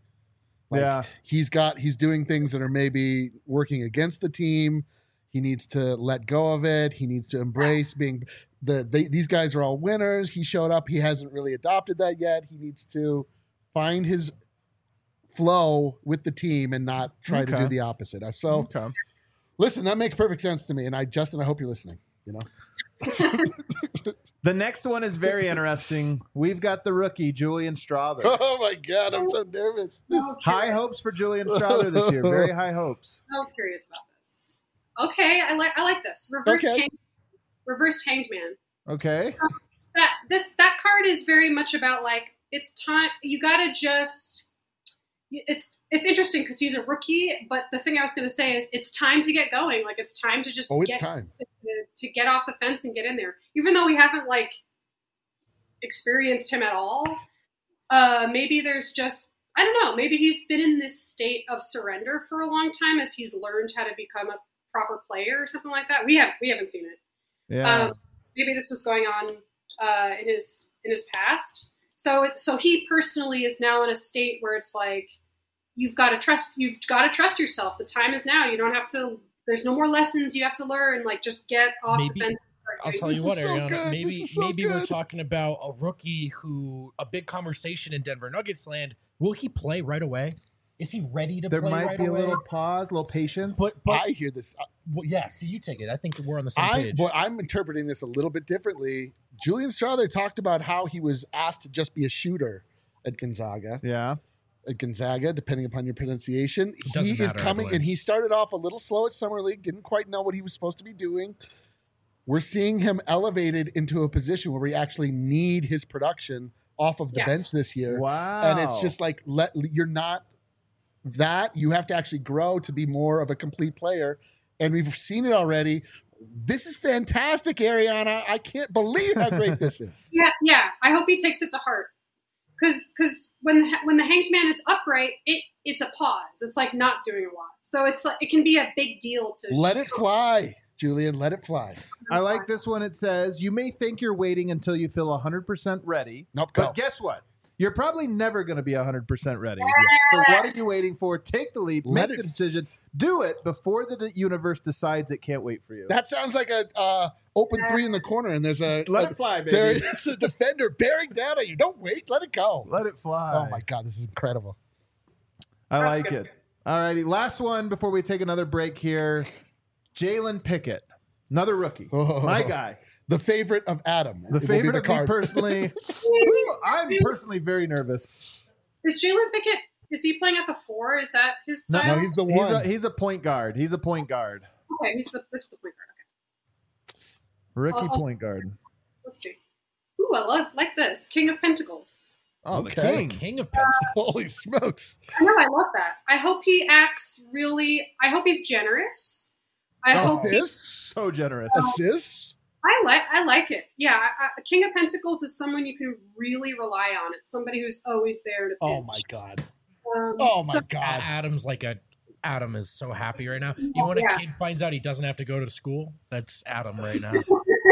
[SPEAKER 3] Like,
[SPEAKER 2] yeah.
[SPEAKER 3] he's got he's doing things that are maybe working against the team. He needs to let go of it. He needs to embrace being the they, these guys are all winners. He showed up. He hasn't really adopted that yet. He needs to find his flow with the team and not try to do the opposite. So
[SPEAKER 2] Okay.
[SPEAKER 3] listen, that makes perfect sense to me. And I Justin, I hope you're listening. You know,
[SPEAKER 2] The next one is very interesting. We've got the rookie Julian Strawther.
[SPEAKER 3] oh my god, I'm so nervous.
[SPEAKER 4] So
[SPEAKER 2] High hopes for Julian Strawther this year. Very high hopes.
[SPEAKER 4] So curious about this. Okay, I like I like this. Reverse
[SPEAKER 3] Okay.
[SPEAKER 4] hang, reversed hanged man.
[SPEAKER 2] Okay.
[SPEAKER 4] That this that card is very much about like it's time you gotta just it's it's interesting because he's a rookie, but the thing I was gonna say is it's time to get going. Like it's time to just
[SPEAKER 3] Oh, it's
[SPEAKER 4] get
[SPEAKER 3] time.
[SPEAKER 4] to, to get off the fence and get in there. Even though we haven't like experienced him at all, uh, maybe there's just I don't know. Maybe he's been in this state of surrender for a long time as he's learned how to become a proper player or something like that. We have we haven't seen it.
[SPEAKER 2] Yeah.
[SPEAKER 4] Um, maybe this was going on uh, in his in his past. So it, so he personally is now in a state where it's like you've got to trust you've got to trust yourself. The time is now. You don't have to. There's no more lessons you have to learn. Like just get off
[SPEAKER 1] Maybe-
[SPEAKER 4] the fence.
[SPEAKER 1] I'll tell you
[SPEAKER 3] This
[SPEAKER 1] what,
[SPEAKER 3] is so
[SPEAKER 1] Ariana.
[SPEAKER 3] good.
[SPEAKER 1] Maybe
[SPEAKER 3] so
[SPEAKER 1] maybe we're talking about a rookie who a big conversation in Denver Nuggets land. Will he play right away? Is he ready to
[SPEAKER 2] there
[SPEAKER 1] play There
[SPEAKER 2] might
[SPEAKER 1] right
[SPEAKER 2] be a
[SPEAKER 1] away?
[SPEAKER 2] little pause, a little patience.
[SPEAKER 1] but but
[SPEAKER 3] I hear this.
[SPEAKER 1] well, yeah. See, you take it. I think we're on the same
[SPEAKER 3] I,
[SPEAKER 1] page.
[SPEAKER 3] but I'm interpreting this a little bit differently. Julian Strawther talked about how he was asked to just be a shooter at Gonzaga.
[SPEAKER 2] yeah.
[SPEAKER 3] At Gonzaga, depending upon your pronunciation,
[SPEAKER 1] doesn't
[SPEAKER 3] he is coming, and he started off a little slow at summer league. Didn't quite know what he was supposed to be doing. we're seeing him elevated into a position where we actually need his production off of the
[SPEAKER 4] Yeah.
[SPEAKER 3] bench this year.
[SPEAKER 2] Wow.
[SPEAKER 3] And it's just like let you're not that you have to actually grow to be more of a complete player. And we've seen it already. This is fantastic, Ariana. I can't believe how great this is.
[SPEAKER 4] Yeah, yeah. I hope he takes it to heart. Because because when the, when the hanged man is upright, it it's a pause. It's like not doing a lot. So it's like it can be a big deal to
[SPEAKER 3] Let it fly, Julian. Let it fly.
[SPEAKER 2] I like this one. It says, You may think you're waiting until you feel 100% ready,
[SPEAKER 3] Nope, go.
[SPEAKER 2] but guess what? You're probably never going to be 100% ready. So, what are you waiting for? Take the leap,
[SPEAKER 3] Let
[SPEAKER 2] make
[SPEAKER 3] it-
[SPEAKER 2] the decision, do it before the universe decides it can't wait for you.
[SPEAKER 3] That sounds like a uh, open three in the corner, and there's a,
[SPEAKER 2] Let
[SPEAKER 3] a-
[SPEAKER 2] it fly, baby.
[SPEAKER 3] there is a defender bearing down on you. Don't wait. Let it go.
[SPEAKER 2] Let it fly.
[SPEAKER 3] Oh my god, this is incredible.
[SPEAKER 2] I like it. All righty. Last one before we take another break here Jalen Pickett, another rookie.
[SPEAKER 3] Oh.
[SPEAKER 2] My guy.
[SPEAKER 3] The favorite of Adam.
[SPEAKER 2] The
[SPEAKER 3] It
[SPEAKER 2] favorite
[SPEAKER 3] the
[SPEAKER 2] of me personally. Ooh, I'm personally very nervous.
[SPEAKER 4] Is Jalen Pickett? Is he playing at the four? Is that his style?
[SPEAKER 3] No, no he's the
[SPEAKER 2] He's
[SPEAKER 3] one.
[SPEAKER 2] a, he's a point guard. He's a point guard.
[SPEAKER 4] okay. He's the this is the point guard. Okay.
[SPEAKER 2] Rookie
[SPEAKER 4] Oh.
[SPEAKER 2] point guard.
[SPEAKER 4] Let's see. Ooh, I love like this King of Pentacles.
[SPEAKER 2] Oh,
[SPEAKER 3] Okay.
[SPEAKER 2] the king.
[SPEAKER 1] King of Pentacles.
[SPEAKER 3] Holy smokes!
[SPEAKER 4] I know, I love that. I hope he acts really. I hope he's generous. I hope he,
[SPEAKER 3] Assists,
[SPEAKER 2] So generous.
[SPEAKER 3] Um, assists.
[SPEAKER 4] I like I like it. Yeah, I, I, King of Pentacles is someone you can really rely on. It's somebody who's always there to.
[SPEAKER 3] Oh my god!
[SPEAKER 4] Um,
[SPEAKER 3] Oh my
[SPEAKER 4] so-
[SPEAKER 3] god!
[SPEAKER 1] Adam's like a Adam is so happy right now. You
[SPEAKER 4] Oh,
[SPEAKER 1] know when a
[SPEAKER 4] yeah.
[SPEAKER 1] kid finds out he doesn't have to go to school? That's Adam right now.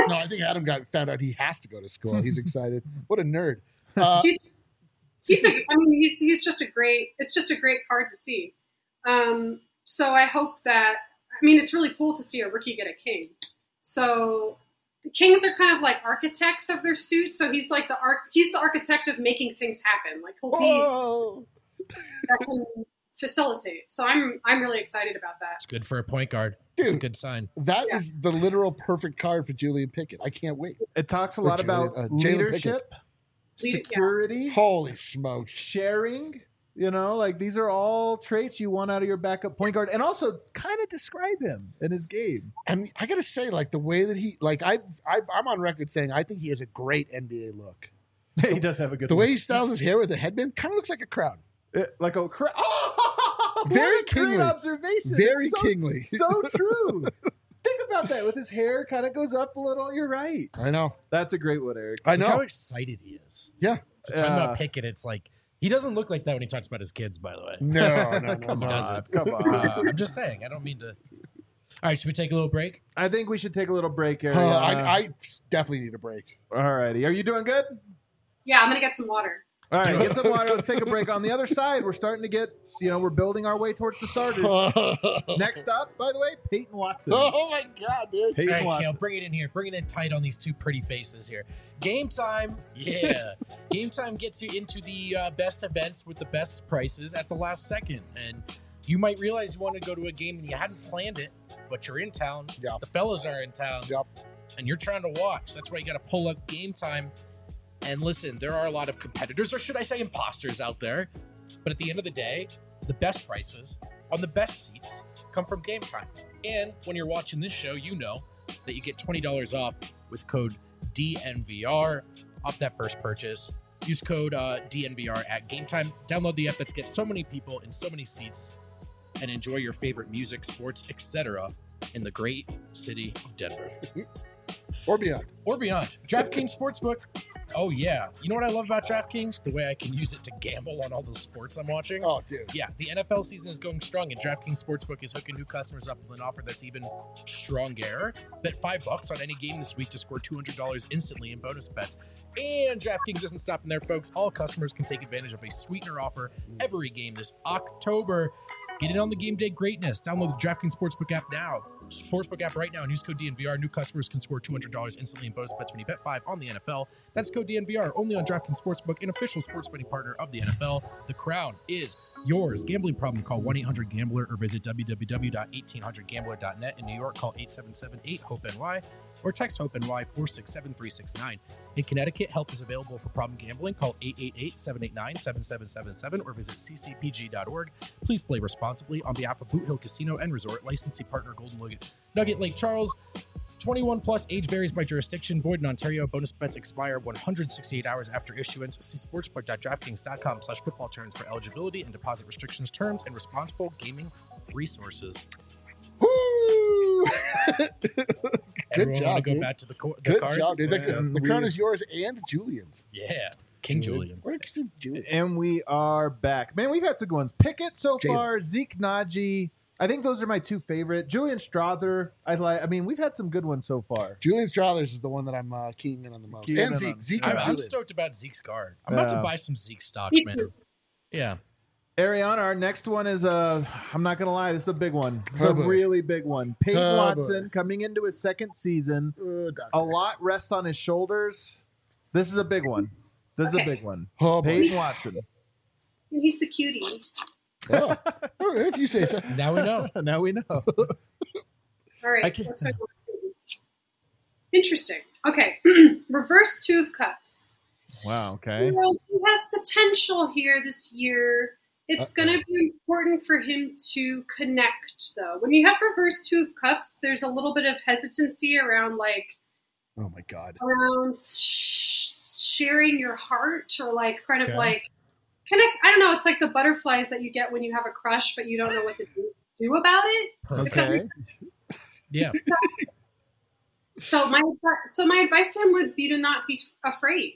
[SPEAKER 3] No, I think Adam got found out he has to go to school. He's excited. What a nerd! Uh,
[SPEAKER 4] he's a, I mean, he's, he's just a great. It's just a great card to see. Um, so I hope that. I mean, it's really cool to see a rookie get a king. So the kings are kind of like architects of their suits. So he's like the arch. He's the architect of making things happen. Like he'll be
[SPEAKER 3] whoa.
[SPEAKER 4] That can facilitate. So I'm I'm really excited about that.
[SPEAKER 1] It's good for a point guard. It's a good sign.
[SPEAKER 3] that is the literal perfect card for Julian Pickett. I can't wait.
[SPEAKER 2] It talks a lot
[SPEAKER 3] Jalen-
[SPEAKER 2] about
[SPEAKER 3] uh, Jalen
[SPEAKER 2] leadership,
[SPEAKER 4] Lead- yeah.
[SPEAKER 2] security,
[SPEAKER 3] Holy smokes!
[SPEAKER 2] sharing. You know, like these are all traits you want out of your backup point guard, and also kind of describe him and his game.
[SPEAKER 3] And I gotta say, like the way that he, like I've, I've, I'm on record saying I think he has a great NBA look.
[SPEAKER 2] he does have a good.
[SPEAKER 3] The way he styles his hair with a headband kind of looks like a crown.
[SPEAKER 2] Uh, like a cra- oh,
[SPEAKER 3] Very
[SPEAKER 2] what a great
[SPEAKER 3] kingly.
[SPEAKER 2] observation.
[SPEAKER 3] Very
[SPEAKER 2] so,
[SPEAKER 3] kingly.
[SPEAKER 2] So true. Think about that. With his hair kind of goes up a little. You're right.
[SPEAKER 3] I know.
[SPEAKER 2] That's a great one, Eric.
[SPEAKER 3] I
[SPEAKER 1] Look how excited he is.
[SPEAKER 3] Yeah.
[SPEAKER 1] So talking
[SPEAKER 2] Yeah.
[SPEAKER 1] about Pickett, it's like he doesn't look like that when he talks about his kids. By the way,
[SPEAKER 3] No, no, no,
[SPEAKER 2] Come.
[SPEAKER 1] He
[SPEAKER 2] on.
[SPEAKER 1] doesn't.
[SPEAKER 2] Come on.
[SPEAKER 1] Uh, I'm just saying. I don't mean to. All right, should we take a little break?
[SPEAKER 2] I think we should take a little break, Eric.
[SPEAKER 3] Uh, I, I definitely need a break.
[SPEAKER 2] All righty. Are you doing good?
[SPEAKER 4] Yeah, I'm gonna get some water.
[SPEAKER 2] All right. Get some water. Let's take a break. On the other side, we're starting to get, you know, we're building our way towards the starters. Next up, by the way, Peyton Watson.
[SPEAKER 3] Oh my god, dude!
[SPEAKER 2] Peyton
[SPEAKER 1] All right,
[SPEAKER 2] Watson.
[SPEAKER 1] Kale, bring it in here. Bring it in tight on these two pretty faces here. Game time, yeah. Game time gets you into the uh, best events with the best prices at the last second, and you might realize you want to go to a game and you hadn't planned it, but you're in town.
[SPEAKER 3] Yeah.
[SPEAKER 1] The fellows are in town,
[SPEAKER 3] Yep.
[SPEAKER 1] and you're trying to watch. That's why you got to pull up Game Time. And listen, there are a lot of competitors, or should I say, imposters out there. But at the end of the day, the best prices on the best seats come from Game Time. And when you're watching this show, you know that you get $20 off with code DNVR off that first purchase. Use code uh, DNVR at Game Time. Download the app that's gets so many people in so many seats and enjoy your favorite music, sports, etc. in the great city of Denver
[SPEAKER 3] Or beyond.
[SPEAKER 1] or beyond. DraftKings Sportsbook. Oh yeah. You know what I love about DraftKings? The way I can use it to gamble on all the sports I'm watching.
[SPEAKER 3] Oh, dude.
[SPEAKER 1] Yeah, the NFL season is going strong, and DraftKings Sportsbook is hooking new customers up with an offer that's even stronger. Bet five bucks on any game this week to score two hundred dollars instantly in bonus bets. And DraftKings isn't stopping there, folks. All customers can take advantage of a sweetener offer every game this October. Get in on the game day greatness. Download the DraftKings Sportsbook app now. Sportsbook app right now and use code DNVR. New customers can score $200 instantly in bonus bets when you bet five on the NFL. That's code DNVR only on DraftKings Sportsbook, an official sports betting partner of the NFL. The crown is yours. Gambling problem? Call 1-800-GAMBLER or visit www.1800gambler.net. In New York, call 877-8-HOPE-NY or text HOPE-NY 467-369. In Connecticut, help is available for problem gambling. Call 888-789-7777 or visit ccpg.org. Please play responsibly on behalf of Boot Hill Casino and Resort, licensee partner Golden Nugget, Nugget Lake Charles. 21 plus age varies by jurisdiction. Void in Ontario. Bonus bets expire 168 hours after issuance. See sportsbook.draftkings.com slash football terms for eligibility and deposit restrictions, terms, and responsible gaming resources.
[SPEAKER 3] Woo!
[SPEAKER 1] Everyone
[SPEAKER 3] job,
[SPEAKER 1] go
[SPEAKER 3] dude.
[SPEAKER 1] back to the, co- the
[SPEAKER 3] Good
[SPEAKER 1] cards?
[SPEAKER 3] job, dude. The,
[SPEAKER 1] Let's
[SPEAKER 3] the crown is yours and Julian's.
[SPEAKER 1] Yeah, King Julian.
[SPEAKER 3] Where did Julian?
[SPEAKER 2] And we are back. Man, we've had some good ones. Pickett so
[SPEAKER 3] Jalen.
[SPEAKER 2] far, Zeke Nnaji. I think those are my two favorite. Julian Strawther. I like. I mean, we've had some good ones so far.
[SPEAKER 3] Julian Strawthers is the one that I'm uh, keying in on the most.
[SPEAKER 2] Keying in
[SPEAKER 3] and
[SPEAKER 2] on.
[SPEAKER 3] Zeke. Zeke
[SPEAKER 1] I'm,
[SPEAKER 3] and
[SPEAKER 1] I'm
[SPEAKER 3] Julian.
[SPEAKER 1] stoked about Zeke's card. I'm about
[SPEAKER 2] Yeah.
[SPEAKER 1] to buy some Zeke stock,
[SPEAKER 4] Me
[SPEAKER 1] man.
[SPEAKER 4] too.
[SPEAKER 1] Yeah.
[SPEAKER 2] Ariana, our next one is a. I'm not gonna lie, this is a big one. It's
[SPEAKER 3] Oh,
[SPEAKER 2] a
[SPEAKER 3] boy.
[SPEAKER 2] really big one. Peyton
[SPEAKER 3] Oh,
[SPEAKER 2] Watson coming into his second season.
[SPEAKER 3] Uh, doctor.
[SPEAKER 2] A lot rests on his shoulders. This is a big one. This is a big one.
[SPEAKER 3] Oh, boy.
[SPEAKER 2] Peyton Watson.
[SPEAKER 4] He's the cutie.
[SPEAKER 3] Oh. All right, if you say so.
[SPEAKER 1] Now we know.
[SPEAKER 2] now we know.
[SPEAKER 4] All
[SPEAKER 2] I
[SPEAKER 4] right.
[SPEAKER 2] can't-
[SPEAKER 4] let's go. Interesting. Okay. Reverse two of cups.
[SPEAKER 2] Wow. Okay.
[SPEAKER 4] So he has potential here this year. It's going to be important for him to connect, though. When you have reverse two of cups, there's a little bit of hesitancy around like
[SPEAKER 3] Oh my God.
[SPEAKER 4] around sh- sharing your heart or like kind of
[SPEAKER 1] Okay.
[SPEAKER 4] like of I don't know. It's like the butterflies that you get when you have a crush, but you don't know what to do, do about it.
[SPEAKER 2] Okay.
[SPEAKER 1] Yeah.
[SPEAKER 4] So my so my advice to him would be to not be afraid.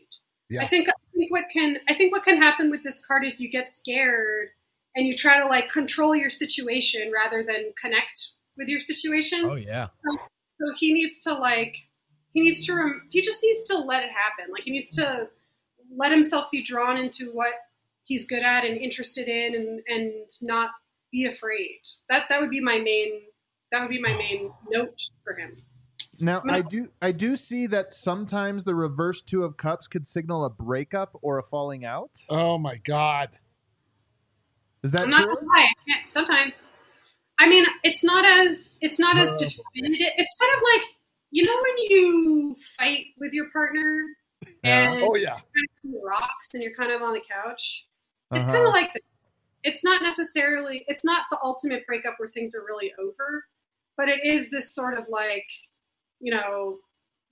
[SPEAKER 3] Yeah.
[SPEAKER 4] I think think what can I think what can happen with this card is you get scared and you try to like control your situation rather than connect with your situation.
[SPEAKER 1] Oh yeah.
[SPEAKER 4] So he needs to like he needs to rem- he just needs to let it happen. Like he needs to let himself be drawn into what he's good at and interested in and and not be afraid. That that would be my main that would be my main note for him.
[SPEAKER 2] Now I do I do see that sometimes the reverse two of cups could signal a breakup or a falling out.
[SPEAKER 3] Oh my God.
[SPEAKER 2] Is that
[SPEAKER 4] I'm not
[SPEAKER 2] true?
[SPEAKER 4] lie. I can't- Sometimes, I mean, it's not as it's not as
[SPEAKER 3] Oh.
[SPEAKER 4] definitive. It's kind of like you know when you fight with your partner
[SPEAKER 2] Yeah.
[SPEAKER 4] and
[SPEAKER 3] Oh yeah.
[SPEAKER 4] kind of rocks and you're kind of on the couch. It's
[SPEAKER 2] Uh-huh.
[SPEAKER 4] kind of like that. It's not necessarily. It's not the ultimate breakup where things are really over, but it is this sort of like, you know,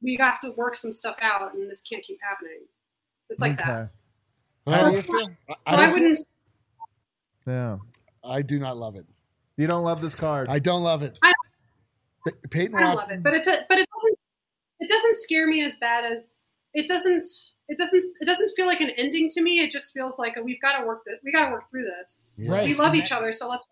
[SPEAKER 4] we have to work some stuff out, and this can't keep happening. It's like that.
[SPEAKER 2] Okay.
[SPEAKER 3] How do you feel? I,
[SPEAKER 4] So I,
[SPEAKER 3] don't-
[SPEAKER 4] wouldn't.
[SPEAKER 2] Yeah.
[SPEAKER 3] I do not love it.
[SPEAKER 2] You don't love this card.
[SPEAKER 3] I don't love it.
[SPEAKER 4] I-
[SPEAKER 3] P- Peyton
[SPEAKER 4] I don't love
[SPEAKER 3] Watson.
[SPEAKER 4] it, but it's a, but it doesn't it doesn't scare me as bad as it doesn't it doesn't it doesn't feel like an ending to me. It just feels like a, we've got to work this, we got to work through this.
[SPEAKER 1] Right.
[SPEAKER 4] We love
[SPEAKER 1] and
[SPEAKER 4] each other, so let's.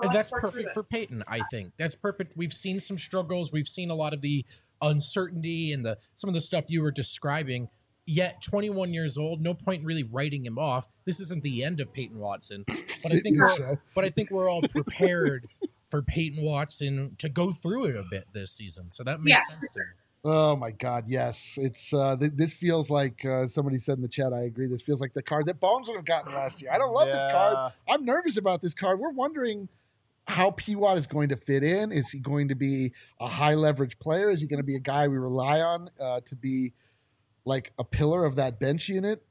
[SPEAKER 1] And
[SPEAKER 4] let's
[SPEAKER 1] that's perfect for. Peyton, I think. That's perfect. We've seen some struggles. We've seen a lot of the uncertainty and the some of the stuff you were describing. Yet, 21 years old, no point in really writing him off. This isn't the end of Peyton Watson, but I think we're, but I think we're all prepared for Peyton Watson to go through it a bit this season. So that makes
[SPEAKER 4] Yeah.
[SPEAKER 1] sense to me.
[SPEAKER 3] Oh my God! Yes, it's uh, th- this feels like uh, somebody said in the chat. I agree. This feels like the card that Bones would have gotten last year. I don't love this card. I'm nervous about this card. We're wondering how P-Watt is going to fit in. Is he going to be a high leverage player? Is he going to be a guy we rely on uh, to be like a pillar of that bench unit?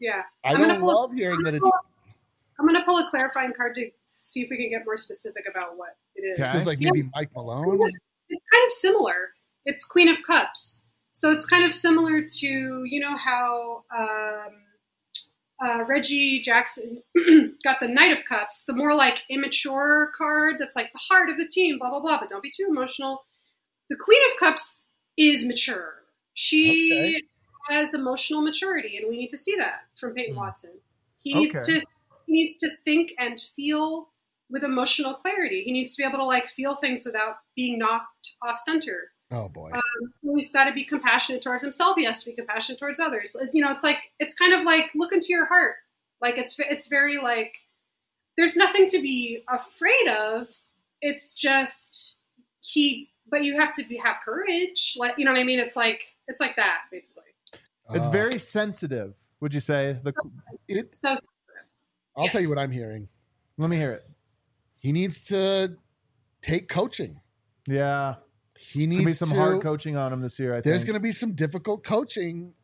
[SPEAKER 4] Yeah,
[SPEAKER 3] I
[SPEAKER 4] I'm
[SPEAKER 3] don't love hearing that
[SPEAKER 4] I'm
[SPEAKER 3] it's
[SPEAKER 4] gonna pull- I'm gonna pull a clarifying card to see if we can get more specific about what it is.
[SPEAKER 2] Okay.
[SPEAKER 3] feels like
[SPEAKER 4] Yeah.
[SPEAKER 3] maybe Mike Malone.
[SPEAKER 4] it's kind of similar. It's Queen of Cups, so it's kind of similar to you know how um, uh, Reggie Jackson got the Knight of Cups, the more like immature card that's like the heart of the team, blah blah blah. But don't be too emotional. The Queen of Cups is mature. She has emotional maturity, and we need to see that from Peyton
[SPEAKER 1] Mm.
[SPEAKER 4] Watson. He needs to he needs to think and feel with emotional clarity. He needs to be able to like feel things without being knocked off center.
[SPEAKER 3] Oh boy.
[SPEAKER 4] Um, so he's got to be compassionate towards himself. He has to be compassionate towards others. You know, it's like it's kind of like look into your heart. Like it's it's very like there's nothing to be afraid of. It's just he. But you have to be, have courage. Like you know what I mean. It's like it's like that basically.
[SPEAKER 2] It's
[SPEAKER 3] Uh,
[SPEAKER 2] very sensitive. Would you say? The
[SPEAKER 3] It,
[SPEAKER 4] So
[SPEAKER 3] I'll tell you what I'm hearing.
[SPEAKER 2] let me hear it.
[SPEAKER 3] He needs to take coaching.
[SPEAKER 2] Yeah,
[SPEAKER 3] He
[SPEAKER 2] There's gonna be some
[SPEAKER 3] to.
[SPEAKER 2] hard coaching on him this year. I
[SPEAKER 3] there's
[SPEAKER 2] think.
[SPEAKER 3] going to be some difficult coaching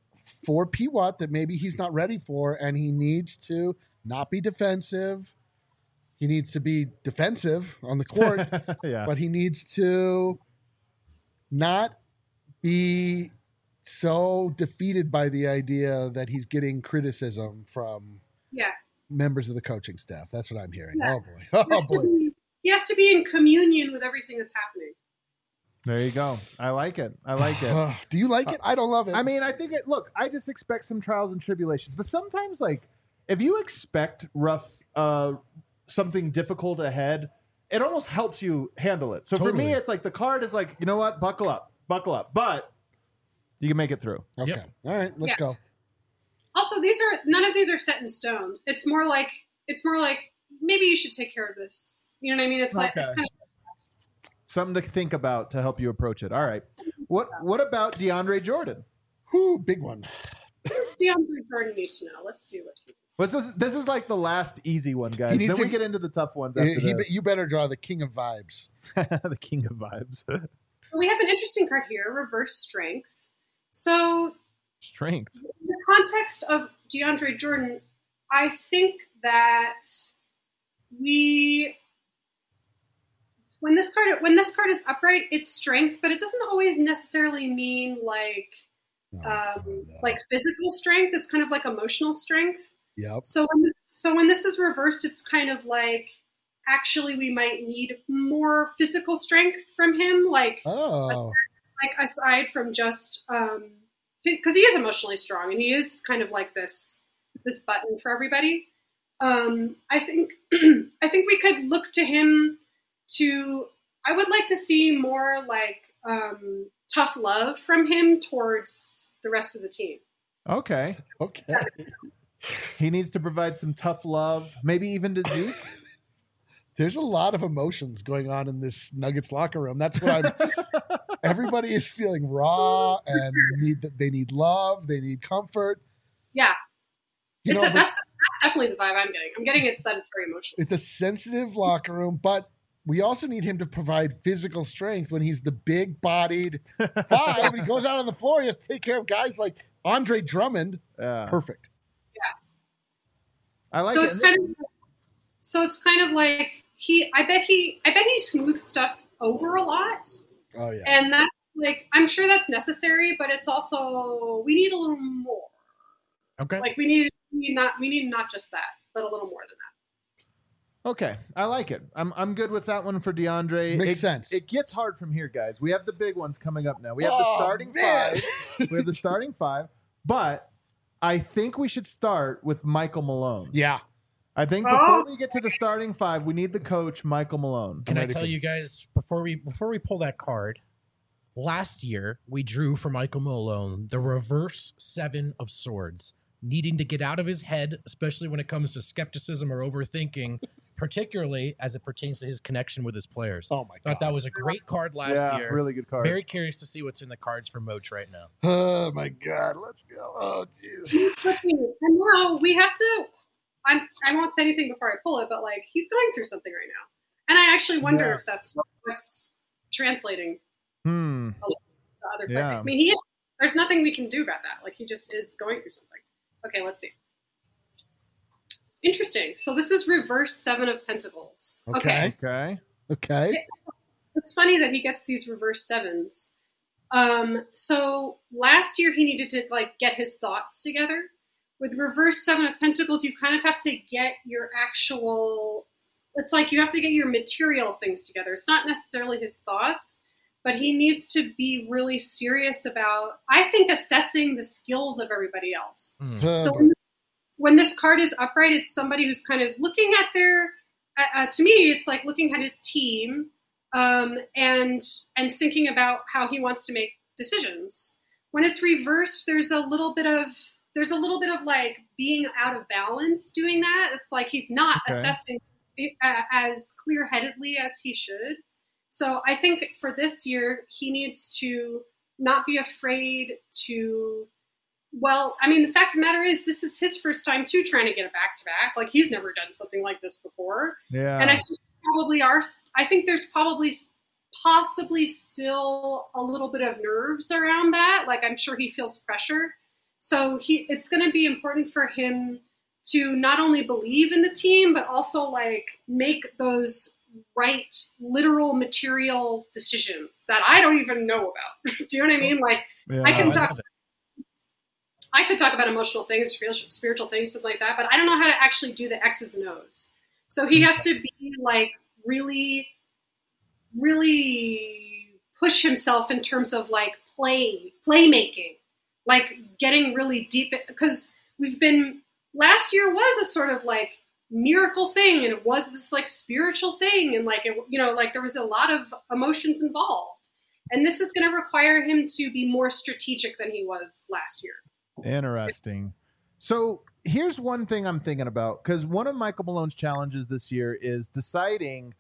[SPEAKER 3] for P-Watt that maybe he's not ready for, and he needs to not be defensive. He needs to be defensive on the court,
[SPEAKER 2] yeah.
[SPEAKER 3] but he needs to not be so defeated by the idea that he's getting criticism from
[SPEAKER 4] Yeah.
[SPEAKER 3] members of the coaching staff. That's what I'm hearing.
[SPEAKER 4] Yeah.
[SPEAKER 3] Oh boy. Oh
[SPEAKER 4] He
[SPEAKER 3] boy.
[SPEAKER 4] be, he has to be in communion with everything that's happening.
[SPEAKER 2] There you go. I like it. I like it.
[SPEAKER 3] Do you like it? I don't love it.
[SPEAKER 2] I mean, I think it. Look, I just expect some trials and tribulations, but sometimes, like, if you expect rough, uh, something difficult ahead, it almost helps you handle it. So for
[SPEAKER 1] Totally.
[SPEAKER 2] me, it's like the card is like, you know what, buckle up, buckle up, but you can make it through.
[SPEAKER 3] okay.
[SPEAKER 1] Yep.
[SPEAKER 3] All right, let's
[SPEAKER 4] Yeah.
[SPEAKER 3] go.
[SPEAKER 4] Also, these are none of these are set in stone. It's more like it's more like maybe you should take care of this. You know what I mean? It's like it's kind of
[SPEAKER 2] Something to think about to help you approach it. All right. What What about DeAndre Jordan?
[SPEAKER 3] Whoo, big one.
[SPEAKER 4] what's DeAndre Jordan need to know. Let's see what he's.
[SPEAKER 2] What's this? This is like the last easy one, guys. Then
[SPEAKER 3] needs
[SPEAKER 2] we get into the tough ones
[SPEAKER 3] He-
[SPEAKER 2] after
[SPEAKER 3] he-
[SPEAKER 2] this.
[SPEAKER 3] you better draw the king of vibes.
[SPEAKER 2] the king of vibes.
[SPEAKER 4] We have an interesting card here: reverse strength. So
[SPEAKER 2] Strength.
[SPEAKER 4] in the context of DeAndre Jordan, I think that we when this card when this card is upright, it's strength, but it doesn't always necessarily mean like
[SPEAKER 3] No,
[SPEAKER 4] um,
[SPEAKER 3] no,
[SPEAKER 4] like physical strength. It's kind of like emotional strength.
[SPEAKER 3] yep.
[SPEAKER 4] So when this, so when this is reversed, it's kind of like actually we might need more physical strength from him, like
[SPEAKER 3] Oh,
[SPEAKER 4] like aside from just um because he is emotionally strong and he is kind of like this this button for everybody um i think i think we could look to him to i would like to see more like um tough love from him towards the rest of the team
[SPEAKER 2] Okay.
[SPEAKER 3] okay.
[SPEAKER 2] He needs to provide some tough love, maybe even to Zeke.
[SPEAKER 3] There's a lot of emotions going on in this Nuggets locker room. That's what I'm. everybody is feeling raw and need that they need love, they need comfort.
[SPEAKER 4] yeah
[SPEAKER 3] You
[SPEAKER 4] it's
[SPEAKER 3] know,
[SPEAKER 4] a, that's that's definitely the vibe i'm getting i'm getting it that it's very emotional
[SPEAKER 3] it's a sensitive locker room, but we also need him to provide physical strength when he's the big-bodied five. when he goes out on the floor, he has to take care of guys like Andre Drummond.
[SPEAKER 2] Yeah.
[SPEAKER 3] Perfect. Yeah.
[SPEAKER 2] I like
[SPEAKER 4] so
[SPEAKER 2] it.
[SPEAKER 4] it's kind of so it's kind of like he i bet he i bet he smooths stuff over a lot
[SPEAKER 3] Oh yeah.
[SPEAKER 4] and that's like i'm sure that's necessary but it's also we need a little more
[SPEAKER 1] Okay.
[SPEAKER 4] like we need we need not we need not just that but a little more than that
[SPEAKER 2] Okay, I like it. I'm I'm good with that one for DeAndre.
[SPEAKER 3] Makes
[SPEAKER 2] it,
[SPEAKER 3] sense.
[SPEAKER 2] It gets hard from here, guys. We have the big ones coming up now. We have the
[SPEAKER 3] Oh,
[SPEAKER 2] starting
[SPEAKER 3] man.
[SPEAKER 2] five. We have the starting five, but I think we should start with Michael Malone.
[SPEAKER 3] yeah.
[SPEAKER 2] I think
[SPEAKER 4] Oh.
[SPEAKER 2] before we get to the starting five, we need the coach Michael Malone.
[SPEAKER 1] Can
[SPEAKER 3] I'm
[SPEAKER 1] I
[SPEAKER 3] ready
[SPEAKER 1] tell
[SPEAKER 3] for
[SPEAKER 1] you guys before we before we pull that card? Last year we drew for Michael Malone the reverse seven of swords, needing to get out of his head, especially when it comes to skepticism or overthinking, particularly as it pertains to his connection with his players.
[SPEAKER 3] Oh my god,
[SPEAKER 1] Thought
[SPEAKER 3] god.
[SPEAKER 1] that was a great card last
[SPEAKER 2] yeah,
[SPEAKER 1] year.
[SPEAKER 2] really good card.
[SPEAKER 1] Very curious to see what's in the cards for Moach right now.
[SPEAKER 3] Oh my god. Let's go. Oh jeez.
[SPEAKER 4] Which and now we have to I'm, i won't say anything before i pull it but like he's going through something right now and i actually wonder
[SPEAKER 2] Yeah.
[SPEAKER 4] if that's what's translating
[SPEAKER 2] hmm.
[SPEAKER 4] the other thing.
[SPEAKER 2] Yeah.
[SPEAKER 4] i mean he there's nothing we can do about that like he just is going through something okay let's see interesting so this is reverse seven of pentacles
[SPEAKER 3] Okay.
[SPEAKER 2] Okay.
[SPEAKER 3] Okay.
[SPEAKER 4] it's funny that he gets these reverse sevens. Um, so last year he needed to like get his thoughts together. With reverse seven of pentacles, you kind of have to get your actual. It's like you have to get your material things together. It's not necessarily his thoughts, but he needs to be really serious about. I think assessing the skills of everybody else.
[SPEAKER 1] Hmm.
[SPEAKER 3] Oh,
[SPEAKER 4] So
[SPEAKER 3] boy.
[SPEAKER 4] when this, when this card is upright, it's somebody who's kind of looking at their. Uh, uh, to me, it's like looking at his team um, and and thinking about how he wants to make decisions. When it's reversed, there's a little bit of there's a little bit of like being out of balance doing that. It's like he's not
[SPEAKER 2] Okay.
[SPEAKER 4] assessing uh, as clear headedly as he should. So I think for this year, he needs to not be afraid to well, I mean, the fact of the matter is, this is his first time too trying to get a back to back. Like he's never done something like this before,
[SPEAKER 2] Yeah.
[SPEAKER 4] and I think probably are. I think there's probably possibly still a little bit of nerves around that. Like I'm sure he feels pressure, so he it's going to be important for him to not only believe in the team but also like make those right literal material decisions that I don't even know about. Do you know what I mean? Like
[SPEAKER 2] Yeah.
[SPEAKER 4] I can talk. I could talk about emotional things, spiritual, things, something like that, but I don't know how to actually do the X's and O's. So he has to be like really, really push himself in terms of like play, playmaking, like getting really deep. Because we've been last year was a sort of like miracle thing, and it was this like spiritual thing, and like it, you know, like there was a lot of emotions involved. And this is going to require him to be more strategic than he was last year.
[SPEAKER 2] Interesting. So here's one thing I'm thinking about because one of Michael Malone's challenges this year is deciding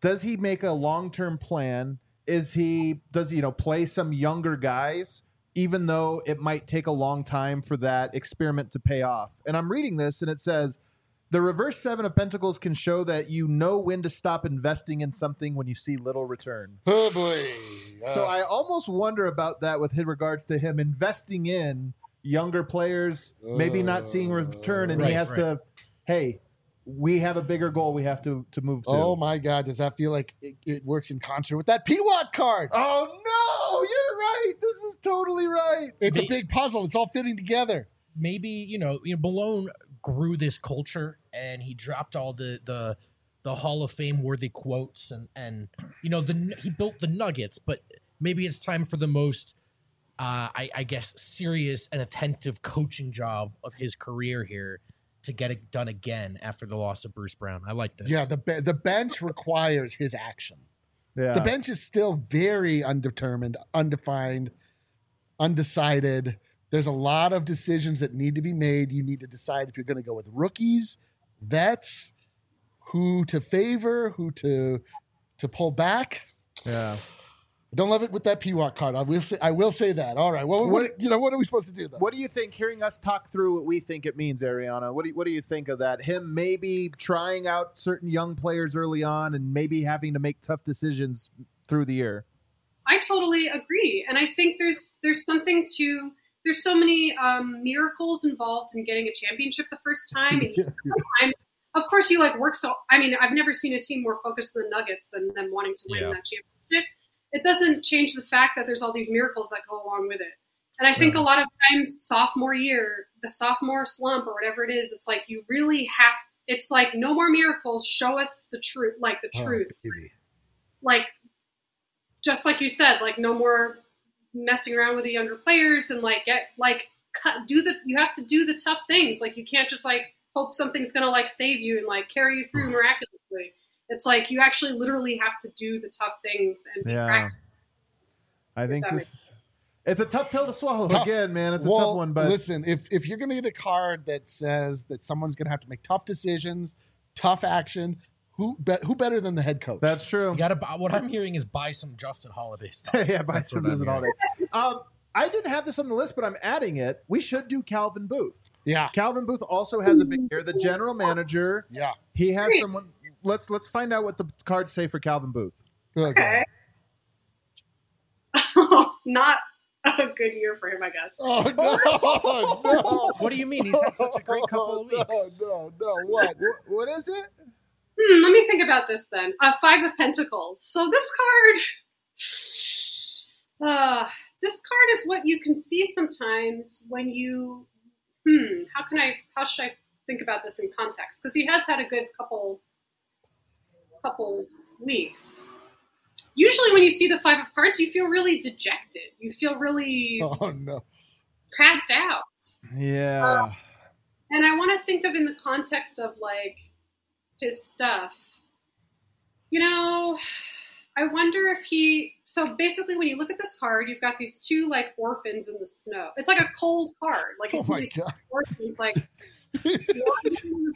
[SPEAKER 2] does he make a long term plan? Is he does he, you know play some younger guys even though it might take a long time for that experiment to pay off? And I'm reading this and it says the reverse seven of pentacles can show that you know when to stop investing in something when you see little return.
[SPEAKER 3] Oh boy.
[SPEAKER 2] So
[SPEAKER 3] Uh,
[SPEAKER 2] I almost wonder about that with regards to him investing in younger players, maybe not seeing return, and he
[SPEAKER 1] Right,
[SPEAKER 2] has to, hey, we have a bigger goal we have to to move to.
[SPEAKER 3] oh my God, does that feel like it, it works in concert with that P-Watt card?
[SPEAKER 2] Oh, no, you're right. This is totally right.
[SPEAKER 3] It's a big puzzle. It's all fitting together.
[SPEAKER 1] maybe you know you know Malone grew this culture and he dropped all the the the Hall of Fame worthy quotes and and you know the he built the Nuggets, but maybe it's time for the most uh, I, I guess serious and attentive coaching job of his career here to get it done again after the loss of Bruce Brown. I like this.
[SPEAKER 3] Yeah, the be- the bench requires his action.
[SPEAKER 2] Yeah.
[SPEAKER 3] The bench is still very undetermined, undefined, undecided. There's a lot of decisions that need to be made. You need to decide if you're going to go with rookies, vets, who to favor, who to to pull back.
[SPEAKER 2] yeah.
[SPEAKER 3] I don't love it with that PWAT card. I will say I will say that. All right. Well, what,
[SPEAKER 2] What-
[SPEAKER 3] you know, what are we supposed to do though?
[SPEAKER 2] What do you think? Hearing us talk through what we think it means, Ariana. What do you, what do you think of that? Him maybe trying out certain young players early on, and maybe having to make tough decisions through the year.
[SPEAKER 4] I totally agree, and I think there's there's something to there's so many um, miracles involved in getting a championship the first time. And sometimes, of course, you like work so. I mean, I've never seen a team more focused on the Nuggets than them wanting to win
[SPEAKER 1] Yeah.
[SPEAKER 4] that championship. It doesn't change the fact that there's all these miracles that go along with it. And I think a lot of times, sophomore year, the sophomore slump or whatever it is, it's like you really have. It's like no more miracles. Show us the truth, like the
[SPEAKER 3] Oh,
[SPEAKER 4] truth
[SPEAKER 3] baby.
[SPEAKER 4] like just like you said, like no more messing around with the younger players and like get like cut do the you have to do the tough things. Like you can't just like hope something's gonna like save you and like carry you through miraculously. It's like you actually literally have to do the tough things and be
[SPEAKER 2] Yeah.
[SPEAKER 4] practical.
[SPEAKER 2] I think
[SPEAKER 4] that
[SPEAKER 2] this. It's a tough pill to swallow
[SPEAKER 3] Tough.
[SPEAKER 2] again, man. It's a
[SPEAKER 3] well,
[SPEAKER 2] tough one, but
[SPEAKER 3] listen, if if you're going to get a card that says that someone's going to have to make tough decisions, tough action, who be, who better than the head coach?
[SPEAKER 2] that's true.
[SPEAKER 1] You gotta buy what I'm hearing is buy some Justin Holiday stuff.
[SPEAKER 2] yeah, buy
[SPEAKER 1] That's
[SPEAKER 2] some
[SPEAKER 1] what I'm
[SPEAKER 2] visit all day. Um, I didn't have this on the list, but I'm adding it. We should do Calvin Booth.
[SPEAKER 3] yeah,
[SPEAKER 2] Calvin Booth also has a big year. The general manager.
[SPEAKER 3] yeah.
[SPEAKER 2] He has someone. Let's let's find out what the cards say for Calvin Booth.
[SPEAKER 4] Okay. Not a good year for him, I guess.
[SPEAKER 3] Oh no, no.
[SPEAKER 1] What do you mean? He's had such a great couple of weeks.
[SPEAKER 3] No, no, no. What?
[SPEAKER 2] What, what is it?
[SPEAKER 4] Hmm, let me think about this then. Uh, Five of Pentacles. So this card, uh, this card is what you can see sometimes when you. Hmm. How can I? How should I think about this in context? Because he has had a good couple, couple weeks. Usually, when you see the Five of Cards, you feel really dejected. You feel really
[SPEAKER 3] Oh no.
[SPEAKER 4] cast out.
[SPEAKER 2] Yeah.
[SPEAKER 4] Um, and I want to think of in the context of like his stuff. You know, I wonder if he. So basically, when you look at this card, you've got these two like orphans in the snow. It's like a cold card. Like
[SPEAKER 3] Oh my god.
[SPEAKER 4] orphans like walking in the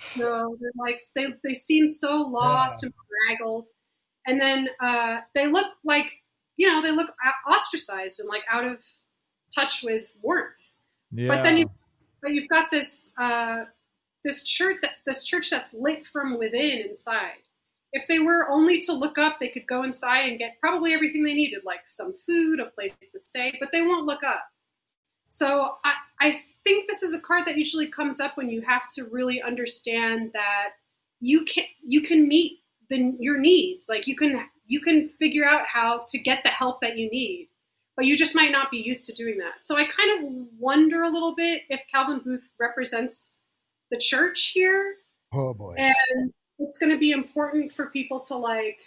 [SPEAKER 4] snow. They're like they they seem so lost and draggled, and then uh, they look like you know they look ostracized and like out of touch with warmth.
[SPEAKER 2] yeah.
[SPEAKER 4] But then you, but you've got this uh, this church that this church that's lit from within inside. If they were only to look up, they could go inside and get probably everything they needed, like some food, a place to stay. But they won't look up. So I, I think this is a card that usually comes up when you have to really understand that you can you can meet the your needs. Like you can you can figure out how to get the help that you need, but you just might not be used to doing that. So I kind of wonder a little bit if Calvin Booth represents the church here,
[SPEAKER 3] Oh boy.
[SPEAKER 4] and it's going to be important for people to like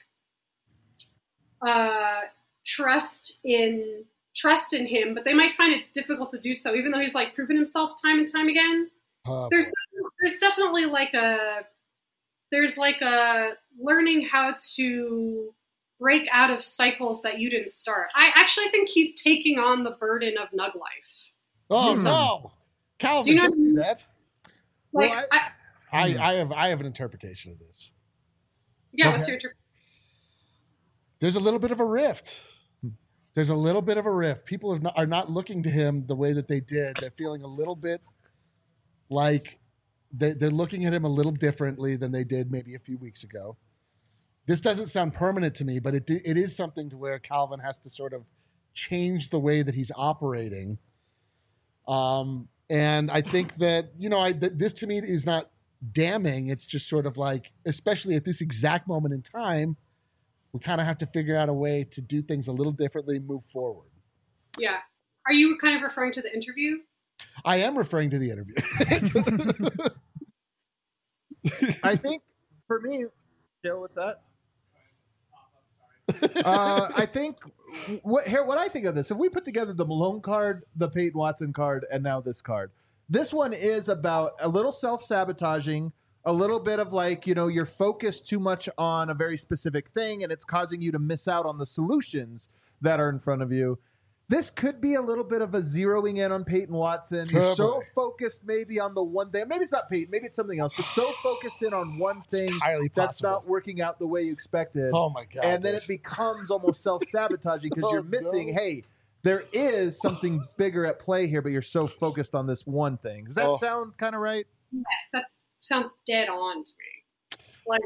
[SPEAKER 4] uh, trust in trust in him, but they might find it difficult to do so, even though he's like proven himself time and time again
[SPEAKER 3] Oh,
[SPEAKER 4] there's there's definitely like a there's like a learning how to break out of cycles that you didn't start. I actually think he's taking on the burden of nug life.
[SPEAKER 3] oh
[SPEAKER 1] Hmm.
[SPEAKER 3] no, Calvin,
[SPEAKER 4] Do you know-
[SPEAKER 3] don't do that.
[SPEAKER 4] Like,
[SPEAKER 2] Well,
[SPEAKER 4] I,
[SPEAKER 3] I, I have I have an interpretation of this.
[SPEAKER 4] yeah,
[SPEAKER 3] Okay.
[SPEAKER 4] what's your inter-
[SPEAKER 3] There's a little bit of a rift. There's a little bit of a rift. People not, are not looking to him the way that they did. They're feeling a little bit like they, they're looking at him a little differently than they did maybe a few weeks ago. This doesn't sound permanent to me, but it it is something to where Calvin has to sort of change the way that he's operating. Um, and I think that you know, I th- this to me is not damning. It's just sort of like, especially at this exact moment in time, we kind of have to figure out a way to do things a little differently, move forward.
[SPEAKER 4] yeah. Are you kind of referring to the interview?
[SPEAKER 3] I am referring to the interview.
[SPEAKER 2] I think for me, Joe, what's that? uh, I think what here what I think of this. If we put together the Malone card, the Peyton Watson card, and now this card, this one is about a little self sabotaging, a little bit of like you know you're focused too much on a very specific thing, and it's causing you to miss out on the solutions that are in front of you. This could be a little bit of a zeroing in on Peyton Watson. You're so
[SPEAKER 3] boy.
[SPEAKER 2] focused maybe on the one thing. Maybe it's not Peyton. Maybe it's something else. But so focused in on one thing that's not working out the way you expected.
[SPEAKER 3] oh my god!
[SPEAKER 2] and then it becomes almost self sabotaging because
[SPEAKER 3] Oh,
[SPEAKER 2] you're missing,
[SPEAKER 3] no.
[SPEAKER 2] hey, there is something bigger at play here, but you're so focused on this one thing. Does that
[SPEAKER 3] Oh.
[SPEAKER 2] sound kind of right?
[SPEAKER 4] Yes, that sounds dead on to me. Like,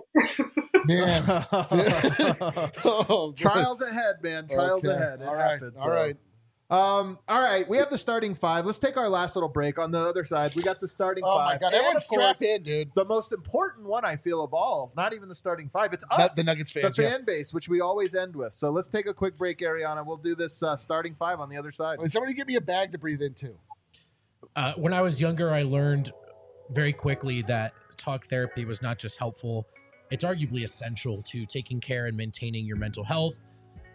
[SPEAKER 3] man. oh,
[SPEAKER 2] Trials ahead, man. Trials
[SPEAKER 3] Okay.
[SPEAKER 2] ahead. It
[SPEAKER 3] All right.
[SPEAKER 2] happens,
[SPEAKER 3] All
[SPEAKER 2] so.
[SPEAKER 3] right.
[SPEAKER 2] Um, all right, we have the starting five. Let's take our last little break. On the other side, we got the starting
[SPEAKER 3] Oh
[SPEAKER 2] five.
[SPEAKER 3] my god!
[SPEAKER 2] And,
[SPEAKER 3] Everyone
[SPEAKER 2] of course,
[SPEAKER 3] strap in, dude.
[SPEAKER 2] The most important one I feel of all, not even the starting five. It's
[SPEAKER 3] Not
[SPEAKER 2] us,
[SPEAKER 3] the Nuggets
[SPEAKER 2] the fan
[SPEAKER 3] yeah.
[SPEAKER 2] base, which we always end with. So let's take a quick break, Ariana. We'll do this uh, starting five on the other side.
[SPEAKER 3] Wait, Somebody give me a bag to breathe into.
[SPEAKER 1] Uh, when I was younger, I learned very quickly that talk therapy was not just helpful, it's arguably essential to taking care and maintaining your mental health.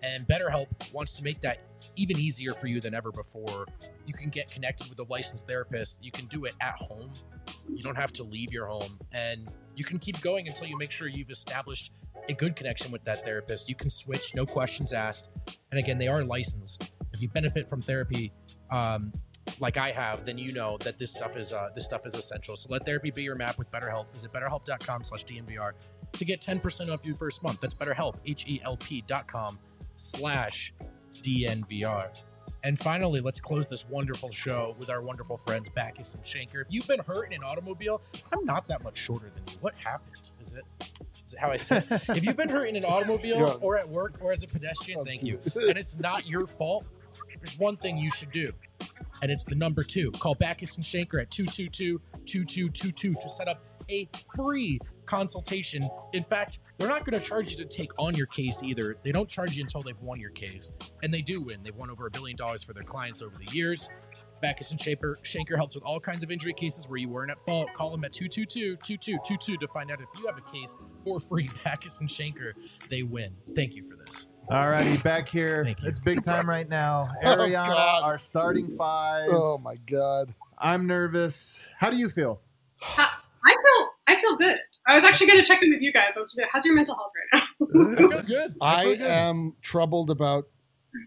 [SPEAKER 1] And BetterHelp wants to make that even easier for you than ever before. You can get connected with a licensed therapist. You can do it at home. You don't have to leave your home. And you can keep going until you make sure you've established a good connection with that therapist. You can switch, no questions asked. And again, they are licensed. If you benefit from therapy, um, like I have, then you know that this stuff is uh, this stuff is essential. So let therapy be your map with BetterHelp. Visit betterhelp.com slash DNVR to get 10% off your first month. That's BetterHelp, H-E-L-P dot com slash DNVR. And finally, let's close this wonderful show with our wonderful friends Backus and Shanker. If you've been hurt in an automobile, I'm not that much shorter than you. What happened? Is it is it how I said? if you've been hurt in an automobile or at work or as a pedestrian, thank you. And it's not your fault. There's one thing you should do, and it's the number two. Call Backus and Shanker at 222-2222 to set up a free consultation. In fact, they're not going to charge you to take on your case either. They don't charge you until they've won your case. And they do win. They've won over a billion dollars for their clients over the years. Backus and Shanker, Shanker helps with all kinds of injury cases where you weren't at fault. Call them at 222-2222 to find out if you have a case for free. Backus and Shanker, they win. Thank you for this.
[SPEAKER 2] All righty, back here. It's big time right now.
[SPEAKER 3] Oh,
[SPEAKER 2] Ariana,
[SPEAKER 3] God.
[SPEAKER 2] our starting five.
[SPEAKER 3] Oh my god!
[SPEAKER 2] I'm nervous. How do you feel?
[SPEAKER 4] I feel I feel good. I was actually going to check in with you guys. I was- How's your mental health right now?
[SPEAKER 1] I feel good.
[SPEAKER 3] I
[SPEAKER 2] feel good.
[SPEAKER 3] am troubled about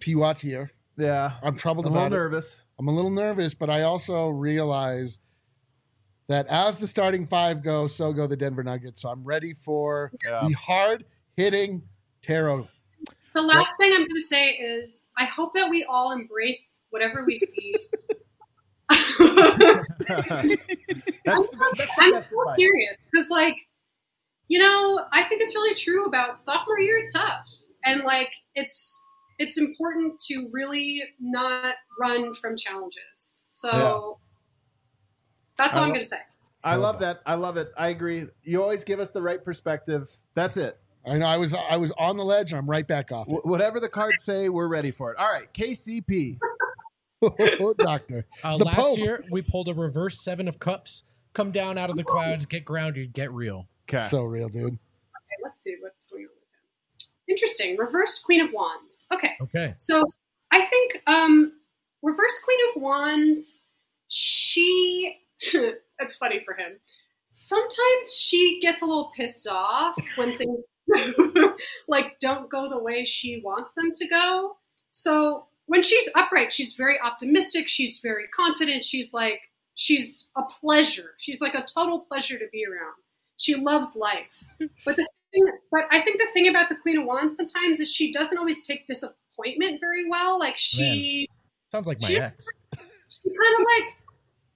[SPEAKER 3] P. Watts here.
[SPEAKER 2] Yeah.
[SPEAKER 3] I'm troubled
[SPEAKER 2] I'm a little
[SPEAKER 3] about it.
[SPEAKER 2] nervous.
[SPEAKER 3] I'm a little nervous, but I also realize that as the starting five go, so go the Denver Nuggets. So I'm ready for
[SPEAKER 2] Yeah.
[SPEAKER 3] the hard hitting tarot.
[SPEAKER 4] The last thing I'm going to say is I hope that we all embrace whatever we see. I'm so, I'm so serious because, like, you know, I think it's really true about sophomore year is tough, and like, it's it's important to really not run from challenges. So that's all
[SPEAKER 2] I
[SPEAKER 4] I'm
[SPEAKER 2] lo-
[SPEAKER 4] going to say.
[SPEAKER 2] I love that. I love it. I agree. You always give us the right perspective. That's it.
[SPEAKER 3] I know I was I was on the ledge. I'm right back off
[SPEAKER 2] Wh- whatever the cards say, we're ready for it. All right, KCP.
[SPEAKER 3] it. Doctor.
[SPEAKER 1] Uh,
[SPEAKER 3] The
[SPEAKER 1] last
[SPEAKER 3] Pope.
[SPEAKER 1] year, we pulled a reverse seven of cups. Come down out of the clouds, get grounded, get real.
[SPEAKER 2] Okay.
[SPEAKER 3] So real, dude.
[SPEAKER 4] Okay, let's see what's going on with him. Interesting. Reverse Queen of Wands. Okay.
[SPEAKER 1] Okay.
[SPEAKER 4] So I think um Reverse Queen of Wands, she that's funny for him. Sometimes she gets a little pissed off when things like don't go the way she wants them to go. So when she's upright, she's very optimistic, she's very confident, she's like she's a pleasure. She's like a total pleasure to be around. She loves life. But the thing, but I think the thing about the Queen of Wands sometimes is she doesn't always take disappointment very well. Like she,
[SPEAKER 1] Sounds like my
[SPEAKER 4] She-
[SPEAKER 1] ex.
[SPEAKER 4] she kind of like,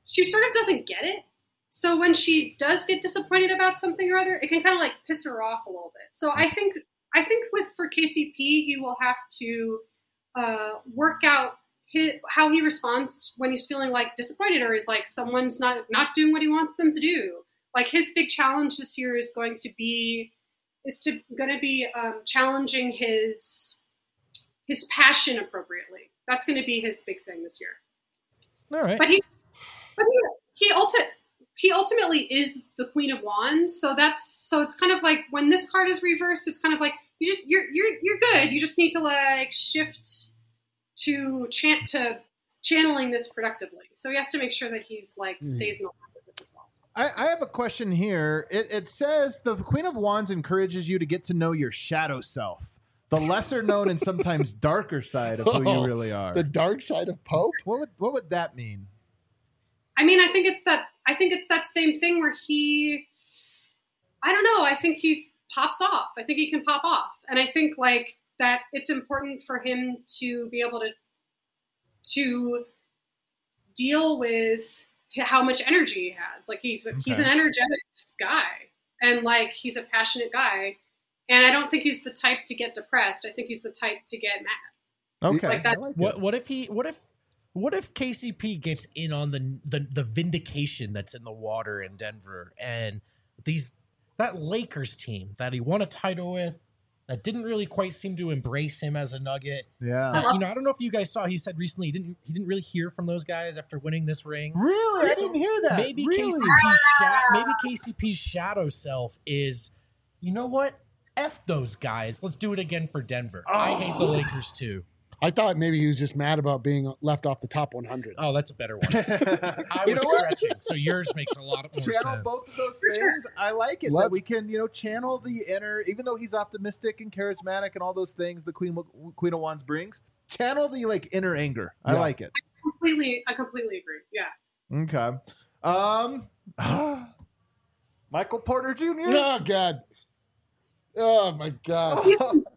[SPEAKER 4] she sort of doesn't get it. So when she does get disappointed about something or other, it can kind of like piss her off a little bit. So I think, I think with for KCP, he will have to uh, work out his, how he responds when he's feeling like disappointed or is like someone's not not doing what he wants them to do. Like his big challenge this year is going to be is to going to be um, challenging his his passion appropriately. That's going to be his big thing this year.
[SPEAKER 1] All right.
[SPEAKER 4] But he, but he, he ulti- he ultimately is the Queen of Wands. So that's so it's kind of like when this card is reversed, it's kind of like you just you're you're you're good. You just need to like shift to chant to channeling this productively. So he has to make sure that he's like
[SPEAKER 3] Hmm.
[SPEAKER 4] stays in alignment with himself.
[SPEAKER 2] I, I have a question here. It, it says the Queen of Wands encourages you to get to know your shadow self, the lesser known and sometimes darker side of who you
[SPEAKER 3] Oh,
[SPEAKER 2] really are.
[SPEAKER 3] The dark side of Pope.
[SPEAKER 2] what would what would that mean?
[SPEAKER 4] I mean, I think it's that I think it's that same thing where he I don't know, I think he's pops off. I think he can pop off. And I think like that it's important for him to be able to to deal with how much energy he has. Like he's he's an energetic guy and like he's a passionate guy. And I don't think he's the type to get depressed. I think he's the type to get mad.
[SPEAKER 2] Okay.
[SPEAKER 4] Like that-
[SPEAKER 2] like
[SPEAKER 1] What what if he what if what if KCP gets in on the the the vindication that's in the water in Denver and these that Lakers team that he won a title with that didn't really quite seem to embrace him as a Nugget.
[SPEAKER 2] Yeah.
[SPEAKER 1] Uh, you know, I don't know if you guys saw. He said recently he didn't he didn't really hear from those guys after winning this ring.
[SPEAKER 2] Really? I didn't hear that.
[SPEAKER 1] Maybe
[SPEAKER 2] really?
[SPEAKER 1] KCP's sha- maybe KCP's shadow self is, you know what? F those guys. Let's do it again for Denver. I hate the Lakers too.
[SPEAKER 3] I thought maybe he was just mad about being left off the top 100.
[SPEAKER 1] Oh, that's a better one. I
[SPEAKER 2] You
[SPEAKER 1] was stretching, so yours makes a lot of more
[SPEAKER 2] channel
[SPEAKER 1] sense.
[SPEAKER 2] both of those
[SPEAKER 4] For sure.
[SPEAKER 2] things. I like it that
[SPEAKER 3] Let's-
[SPEAKER 2] we can, you know, channel the inner. Even though he's optimistic and charismatic and all those things the Queen Queen of Wands brings, channel the like inner anger. I
[SPEAKER 3] Yeah.
[SPEAKER 2] like it.
[SPEAKER 4] Completely I completely agree. Yeah.
[SPEAKER 2] Okay. Um, Michael Porter Jr.
[SPEAKER 3] Oh God. Oh my God.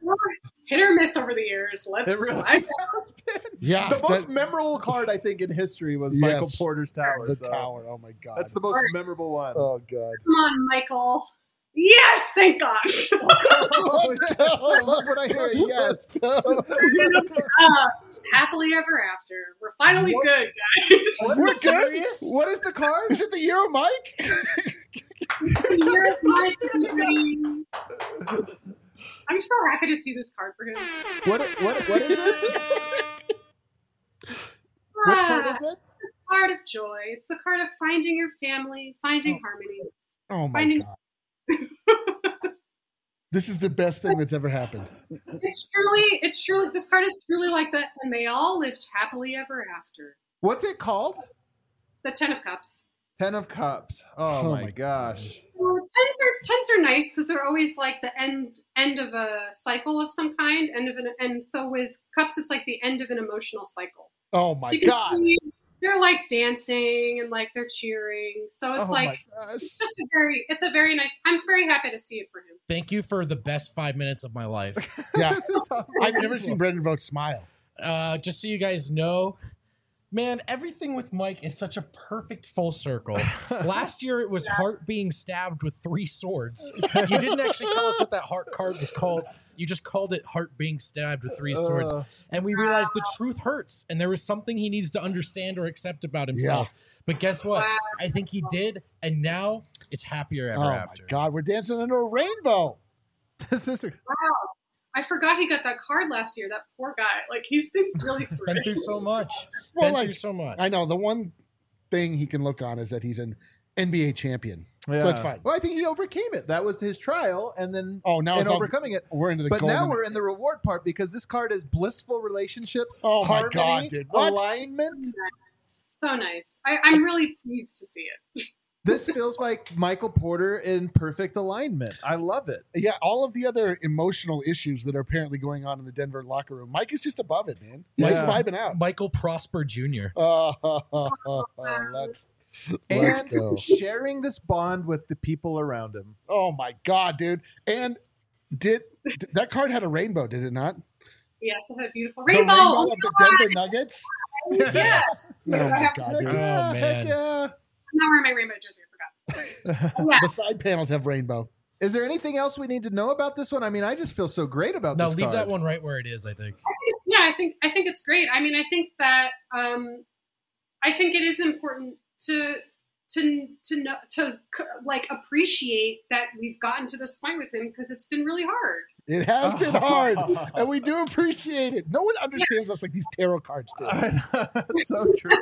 [SPEAKER 4] Hit or miss over the years. Let's
[SPEAKER 2] It really has been.
[SPEAKER 3] Yeah.
[SPEAKER 2] The most
[SPEAKER 3] that-
[SPEAKER 2] memorable card I think in history was
[SPEAKER 3] Yes.
[SPEAKER 2] Michael Porter's tower.
[SPEAKER 3] the
[SPEAKER 2] so
[SPEAKER 3] tower. Oh my God.
[SPEAKER 2] That's the most
[SPEAKER 4] Right.
[SPEAKER 2] memorable one.
[SPEAKER 3] Oh God.
[SPEAKER 4] Come on, Michael. Yes, thank God.
[SPEAKER 2] Oh, yes, I love when I hear it. Yes.
[SPEAKER 4] uh, happily ever after. We're finally
[SPEAKER 2] What?
[SPEAKER 4] good, guys.
[SPEAKER 3] We're good.
[SPEAKER 2] What is the card?
[SPEAKER 3] Is it the Euro Mike?
[SPEAKER 4] Here's my feeling. I'm so happy to see this card for him.
[SPEAKER 2] What? What? What is it? Which card is ah, it?
[SPEAKER 4] The Card of joy. It's the card of finding your family, finding oh. harmony.
[SPEAKER 3] Oh my
[SPEAKER 4] Finding-
[SPEAKER 3] God. This is the best thing that's ever happened.
[SPEAKER 4] It's truly, it's truly, this card is truly like that, and they all lived happily ever after.
[SPEAKER 2] What's it called?
[SPEAKER 4] The Ten of Cups.
[SPEAKER 2] Ten of Cups. Oh,
[SPEAKER 3] Oh
[SPEAKER 2] my,
[SPEAKER 3] my
[SPEAKER 2] gosh.
[SPEAKER 4] Well, tens are tens are nice because they're always like the end end of a cycle of some kind, end of an and so with cups it's like the end of an emotional cycle.
[SPEAKER 3] Oh my
[SPEAKER 4] so
[SPEAKER 3] God.
[SPEAKER 4] see they're like dancing and like they're cheering. So it's
[SPEAKER 2] oh
[SPEAKER 4] like it's just a very it's a very nice. I'm very happy to see it for him.
[SPEAKER 1] Thank you for the best five minutes of my life.
[SPEAKER 3] Yeah.
[SPEAKER 2] this is
[SPEAKER 3] I've never seen Brendan Vogt smile.
[SPEAKER 1] Uh, just so you guys know, man, everything with Mike is such a perfect full circle. Last year it was Heart being stabbed with three swords. You didn't actually tell us what that Heart card was called. You just called it Heart being stabbed with three swords.
[SPEAKER 2] Uh,
[SPEAKER 1] And we realized the truth hurts, and there was something he needs to understand or accept about himself. But guess what?
[SPEAKER 4] Wow.
[SPEAKER 1] I think he did, and now it's happier ever
[SPEAKER 3] oh
[SPEAKER 1] after.
[SPEAKER 3] my God. We're dancing under a rainbow.
[SPEAKER 2] This is a,
[SPEAKER 4] Wow. I forgot he got that card last year. That poor guy. Like he's been really
[SPEAKER 1] He's
[SPEAKER 4] through
[SPEAKER 1] been through so much.
[SPEAKER 3] Well,
[SPEAKER 1] been
[SPEAKER 3] like,
[SPEAKER 1] through so much.
[SPEAKER 3] I know the one thing he can look on is that he's an NBA champion. So it's fine.
[SPEAKER 2] Well, I think he overcame it. That was his trial, and then
[SPEAKER 3] Oh, now
[SPEAKER 2] and
[SPEAKER 3] it's all,
[SPEAKER 2] overcoming it.
[SPEAKER 3] we're into the
[SPEAKER 2] But now we're in the reward part because this card is blissful relationships,
[SPEAKER 3] Oh my God, dude. What?
[SPEAKER 2] alignment.
[SPEAKER 4] So nice. I, I'm really pleased to see it.
[SPEAKER 2] This feels like Michael Porter in perfect alignment. I love it.
[SPEAKER 3] yeah, all of the other emotional issues that are apparently going on in the Denver locker room. Mike is just above it, man. He's just vibing out.
[SPEAKER 1] Michael Prosper Jr.
[SPEAKER 3] Oh, let's let's
[SPEAKER 2] And
[SPEAKER 3] go.
[SPEAKER 2] sharing this bond with the people around him.
[SPEAKER 3] Oh my god, dude! And did did- that card had a rainbow? Did it not?
[SPEAKER 4] Yes, it had a beautiful
[SPEAKER 3] The
[SPEAKER 4] rainbow.
[SPEAKER 3] rainbow oh of the Denver Nuggets.
[SPEAKER 4] Yes.
[SPEAKER 3] Oh my god, dude!
[SPEAKER 2] Oh, yeah,
[SPEAKER 1] Oh,
[SPEAKER 2] heck
[SPEAKER 1] man.
[SPEAKER 2] yeah.
[SPEAKER 4] I'm not wearing my rainbow jersey. I forgot. Yeah.
[SPEAKER 3] The side panels have rainbow.
[SPEAKER 2] Is there anything else we need to know about this one? I mean, I just feel so great about
[SPEAKER 1] No,
[SPEAKER 2] this No,
[SPEAKER 1] leave
[SPEAKER 2] card.
[SPEAKER 1] that one right where it is. I think.
[SPEAKER 4] I think it's, yeah, I think I think it's great. I mean, I think that um, I think it is important to to to know to like appreciate that we've gotten to this point with him because it's been really hard.
[SPEAKER 3] It has been hard, and we do appreciate it. No one understands us like these tarot cards do.
[SPEAKER 2] So true.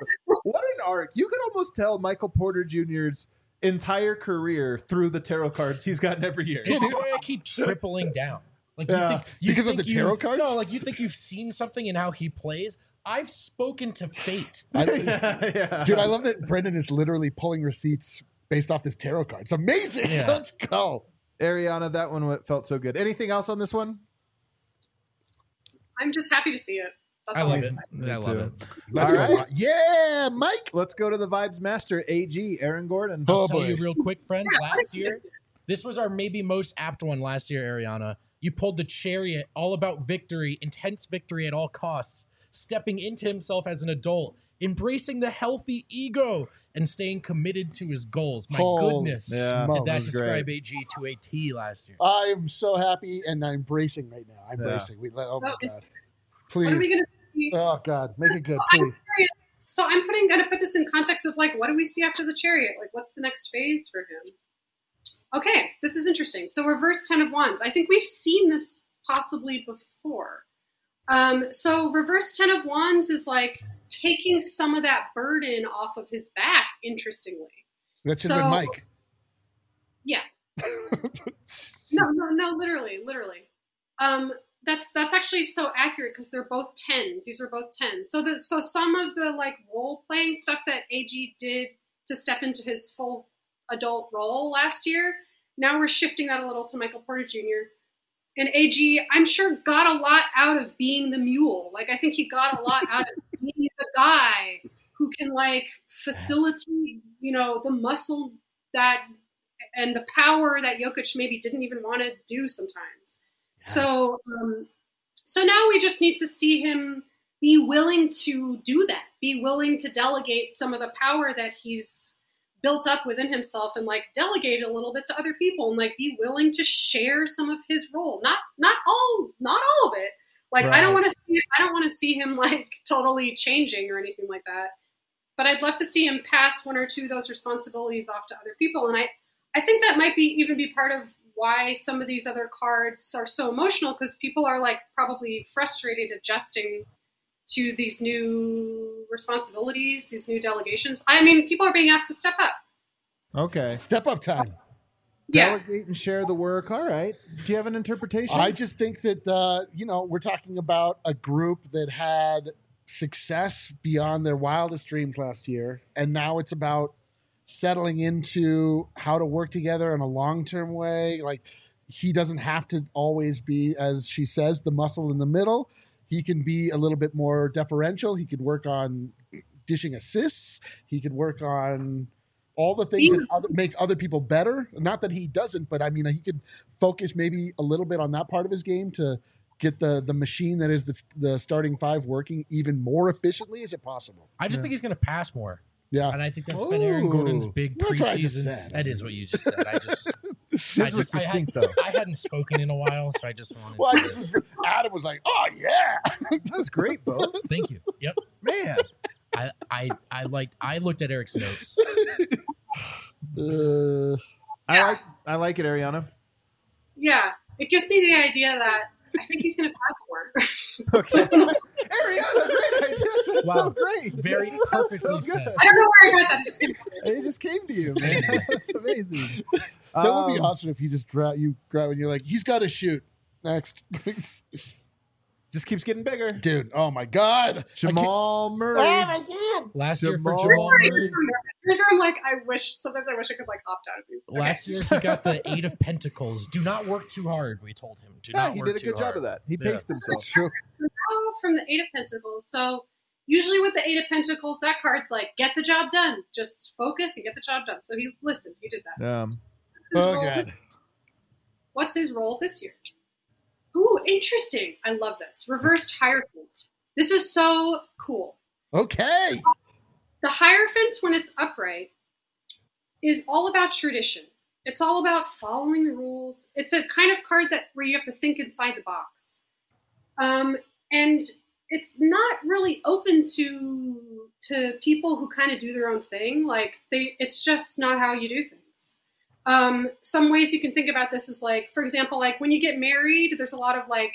[SPEAKER 2] What an arc. You could almost tell Michael Porter Jr.'s entire career through the tarot cards he's gotten every year.
[SPEAKER 1] This is why I keep tripling down. Like you
[SPEAKER 2] Yeah.
[SPEAKER 1] think you
[SPEAKER 3] Because of
[SPEAKER 1] think
[SPEAKER 3] the
[SPEAKER 1] you-
[SPEAKER 3] tarot cards?
[SPEAKER 1] No, like you think you've seen something in how he plays. I've spoken to fate.
[SPEAKER 3] I-
[SPEAKER 2] yeah.
[SPEAKER 3] dude, I love that Brendan is literally pulling receipts based off this tarot card. It's amazing.
[SPEAKER 1] Yeah.
[SPEAKER 3] Let's go.
[SPEAKER 2] Ariana, that one felt so good. Anything else on this one?
[SPEAKER 4] I'm just happy to see it. That's
[SPEAKER 1] I
[SPEAKER 4] all
[SPEAKER 1] love it. I love it.
[SPEAKER 3] Let's
[SPEAKER 2] All
[SPEAKER 3] go.
[SPEAKER 2] right.
[SPEAKER 3] Yeah, Mike.
[SPEAKER 2] Let's go to the Vibes Master, AG, Aaron Gordon.
[SPEAKER 3] Oh,
[SPEAKER 1] I'll tell
[SPEAKER 3] boy.
[SPEAKER 1] you real quick, friends. Last year, this was our maybe most apt one last year, Ariana. You pulled the chariot, all about victory, intense victory at all costs, stepping into himself as an adult, embracing the healthy ego, and staying committed to his goals. My
[SPEAKER 3] Holy
[SPEAKER 1] goodness.
[SPEAKER 2] Yeah.
[SPEAKER 1] Did that describe
[SPEAKER 2] great.
[SPEAKER 1] AG to a T last year?
[SPEAKER 3] I am so happy and I'm bracing right now. I'm
[SPEAKER 2] Yeah.
[SPEAKER 3] bracing. We let. Oh my
[SPEAKER 4] Oh,
[SPEAKER 3] god.
[SPEAKER 4] What are we gonna see?
[SPEAKER 3] Oh god, make it good, so
[SPEAKER 4] I'm
[SPEAKER 3] please.
[SPEAKER 4] So I'm putting gonna put this in context of like what do we see after the chariot? Like what's the next phase for him? Okay, this is interesting. So reverse ten of wands. I think we've seen this possibly before. Um, so reverse ten of wands is like taking some of that burden off of his back. Interestingly,
[SPEAKER 3] That's
[SPEAKER 4] So-
[SPEAKER 3] been Mike.
[SPEAKER 4] yeah. No, no, no, literally, literally. Um, that's that's actually so accurate because they're both tens. These are both tens. So the so some of the like role playing stuff that AG did to step into his full adult role last year, now we're shifting that a little to Michael Porter Jr. And AG, I'm sure got a lot out of being the mule. Like I think he got a lot out of being the guy who can like facilitate, you know, the muscle that and the power that Jokic maybe didn't even want to do sometimes. So, um, so now we just need to see him be willing to do that, be willing to delegate some of the power that he's built up within himself, and like delegate a little bit to other people, and like be willing to share some of his role. Not, not all, not all of it. Like I don't want to see, I don't want to see him like totally changing or anything like that. But I'd love to see him pass one or two of those responsibilities off to other people, and I, I think that might be even be part of why some of these other cards are so emotional because people are like probably frustrated adjusting to these new responsibilities, these new delegations. I mean, people are being asked to step up.
[SPEAKER 2] Okay.
[SPEAKER 3] Step up time.
[SPEAKER 4] Yeah.
[SPEAKER 2] Delegate and share the work. All right. Do you have an interpretation?
[SPEAKER 3] I just think that uh, you know we're talking about a group that had success beyond their wildest dreams last year, and now it's about settling into how to work together in a long term way. Like he doesn't have to always be, as she says, the muscle in the middle. He can be a little bit more deferential. He could work on dishing assists. He could work on all the things that other, make other people better. Not that he doesn't, but I mean, he could focus maybe a little bit on that part of his game to get the the machine that is the, the starting five working even more efficiently. Is it possible?
[SPEAKER 1] I just
[SPEAKER 2] Yeah.
[SPEAKER 1] think he's going to pass more.
[SPEAKER 3] Yeah.
[SPEAKER 1] And I think that's been Aaron Gordon's big
[SPEAKER 3] That's what I just
[SPEAKER 1] preseason.
[SPEAKER 3] said.
[SPEAKER 1] That is what you just said. I just,
[SPEAKER 2] His
[SPEAKER 1] I
[SPEAKER 2] was
[SPEAKER 1] just, I, had,
[SPEAKER 2] succinct, though.
[SPEAKER 1] I hadn't spoken in a while, so I just wanted to.
[SPEAKER 3] Well, I
[SPEAKER 1] to.
[SPEAKER 3] just was, Adam was like, "Oh yeah,
[SPEAKER 2] That was great, Bo.
[SPEAKER 1] Thank you. Yep.
[SPEAKER 2] Man.
[SPEAKER 1] I, I, I liked. I looked at Eric's notes.
[SPEAKER 3] uh,
[SPEAKER 2] I like I like it, Ariana.
[SPEAKER 4] Yeah. it gives me the idea that I think he's going to pass more.
[SPEAKER 2] Okay. Ariana, great idea. That's
[SPEAKER 1] Wow.
[SPEAKER 2] so great.
[SPEAKER 1] Very
[SPEAKER 2] That's
[SPEAKER 1] perfectly
[SPEAKER 2] so good.
[SPEAKER 1] said.
[SPEAKER 4] I don't know where I got that. It's
[SPEAKER 2] It just came to you.
[SPEAKER 1] Just came to you.
[SPEAKER 2] That's amazing.
[SPEAKER 3] That would be
[SPEAKER 2] Um,
[SPEAKER 3] awesome if you just grab you grab and you're like, he's got to shoot next,
[SPEAKER 2] Just keeps getting bigger.
[SPEAKER 3] dude. Oh my god,
[SPEAKER 2] Jamal Murray.
[SPEAKER 3] Oh my god.
[SPEAKER 1] Last year for
[SPEAKER 2] Jamal
[SPEAKER 4] Here's where
[SPEAKER 1] Murray.
[SPEAKER 4] Here's where I'm like, I wish sometimes I wish I could like opt out of these. Okay.
[SPEAKER 1] Last year he got the eight of pentacles. Do not work too hard. We told him. Do
[SPEAKER 2] Yeah,
[SPEAKER 1] not
[SPEAKER 2] he
[SPEAKER 1] work
[SPEAKER 2] did a
[SPEAKER 1] too
[SPEAKER 2] good job of that. He
[SPEAKER 1] Yeah.
[SPEAKER 2] paced himself.
[SPEAKER 3] It's true.
[SPEAKER 4] Oh, from the Eight of Pentacles. So usually with the Eight of Pentacles, that card's like, get the job done. Just focus and get the job done. So he listened. He did that.
[SPEAKER 2] Um,
[SPEAKER 4] What's his,
[SPEAKER 3] Oh
[SPEAKER 4] role, this, what's his role this year? Ooh, interesting. I love this. Reversed Hierophant. This is so cool.
[SPEAKER 3] Okay.
[SPEAKER 4] The Hierophant, when it's upright, is all about tradition. It's all about following the rules. It's a kind of card that where you have to think inside the box, um, and it's not really open to to people who kind of do their own thing. Like they, it's just not how you do things. Um, some ways you can think about this is like, for example, like when you get married, there's a lot of like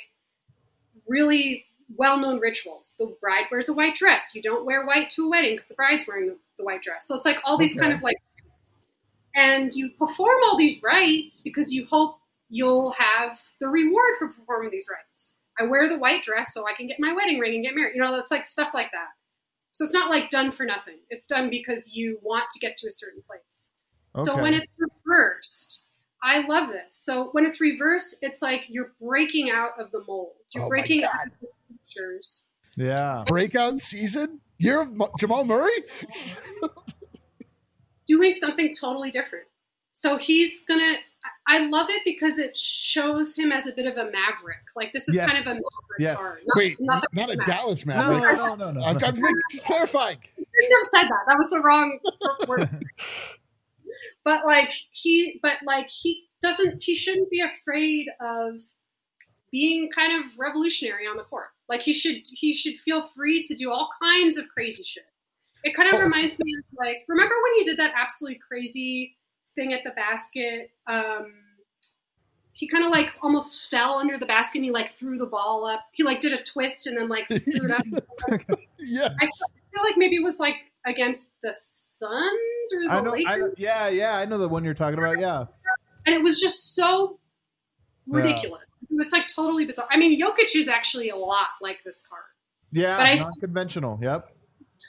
[SPEAKER 4] really well-known rituals. The bride wears a white dress. You don't wear white to a wedding because the bride's wearing the, the white dress. So it's like all these
[SPEAKER 2] Okay.
[SPEAKER 4] kind of like, and you perform all these rites because you hope you'll have the reward for performing these rites. I wear the white dress so I can get my wedding ring and get married. You know, that's like stuff like that. So it's not like done for nothing. It's done because you want to get to a certain place. So when it's reversed, I love this. So when it's reversed, it's like you're breaking out of the mold. You're
[SPEAKER 3] Oh
[SPEAKER 4] breaking out of the pictures.
[SPEAKER 2] Yeah.
[SPEAKER 3] Breakout season. Year of Jamal Murray.
[SPEAKER 4] doing something totally different. So he's gonna. I love it because it shows him as a bit of a maverick. Like this is kind of a maverick
[SPEAKER 2] Yes.
[SPEAKER 4] card. Not,
[SPEAKER 3] Wait,
[SPEAKER 4] not,
[SPEAKER 3] not,
[SPEAKER 4] the
[SPEAKER 3] a
[SPEAKER 4] Maverick.
[SPEAKER 3] Dallas
[SPEAKER 2] No,
[SPEAKER 3] Maverick.
[SPEAKER 2] no, no, no.
[SPEAKER 3] I'm, I'm just clarifying.
[SPEAKER 4] I shouldn't have said that. That was the wrong word. But like he, but like he doesn't. He shouldn't be afraid of being kind of revolutionary on the court. Like he should. He should feel free to do all kinds of crazy shit. It kind of
[SPEAKER 3] Oh.
[SPEAKER 4] reminds me of like remember when he did that absolutely crazy thing at the basket. Um, he kind of like almost fell under the basket and he like threw the ball up. He like did a twist and then like threw it up.
[SPEAKER 3] Yeah.
[SPEAKER 4] I feel like maybe it was like against the Suns
[SPEAKER 2] I know, I know. Yeah, yeah. I know the one you're talking about. Yeah.
[SPEAKER 4] and it was just so ridiculous. It was like totally bizarre. I mean, Jokic is actually a lot like this card,
[SPEAKER 2] Yeah.
[SPEAKER 4] But I-
[SPEAKER 2] non-conventional. Yep.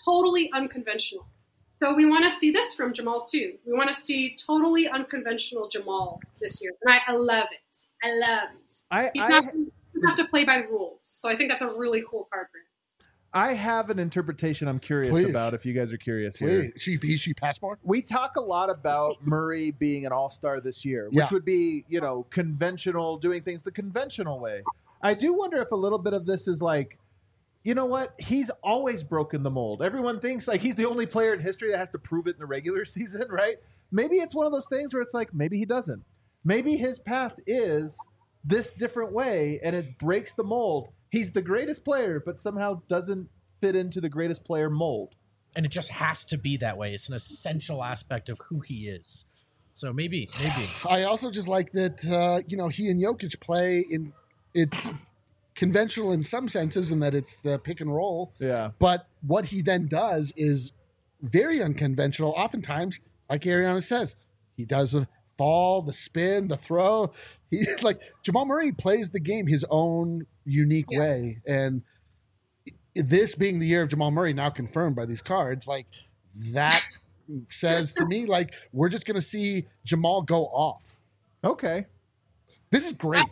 [SPEAKER 4] totally unconventional. So we want to see this from Jamal too. We want to see totally unconventional Jamal this year, and I, I love it. I love it.
[SPEAKER 2] I,
[SPEAKER 4] He's
[SPEAKER 2] I,
[SPEAKER 4] not have to play by the rules, so I think that's a really cool card for him.
[SPEAKER 2] I have an interpretation I'm curious
[SPEAKER 3] Please.
[SPEAKER 2] about if you guys are curious here.
[SPEAKER 3] Wait, she he she pass more?
[SPEAKER 2] we talk a lot about Murray being an all-star this year, which
[SPEAKER 3] Yeah.
[SPEAKER 2] would be, you know, conventional, doing things the conventional way. I do wonder if a little bit of this is like, you know what? He's always broken the mold. Everyone thinks like he's the only player in history that has to prove it in the regular season, right? Maybe it's one of those things where it's like maybe he doesn't. Maybe his path is this different way and it breaks the mold. He's the greatest player, but somehow doesn't fit into the greatest player mold.
[SPEAKER 1] and it just has to be that way. It's an essential aspect of who he is. So maybe, maybe.
[SPEAKER 3] I also just like that uh, you know he and Jokic play in it's conventional in some senses in that it's the pick and roll,
[SPEAKER 2] Yeah.
[SPEAKER 3] but what he then does is very unconventional. Oftentimes, like Ariana says, he does a fall, the spin, the throw. He like Jamal Murray plays the game his own unique
[SPEAKER 4] Yeah.
[SPEAKER 3] way, and this being the year of Jamal Murray, now confirmed by these cards, like that says to me, like we're just gonna see Jamal go off.
[SPEAKER 2] Okay.
[SPEAKER 3] This is great.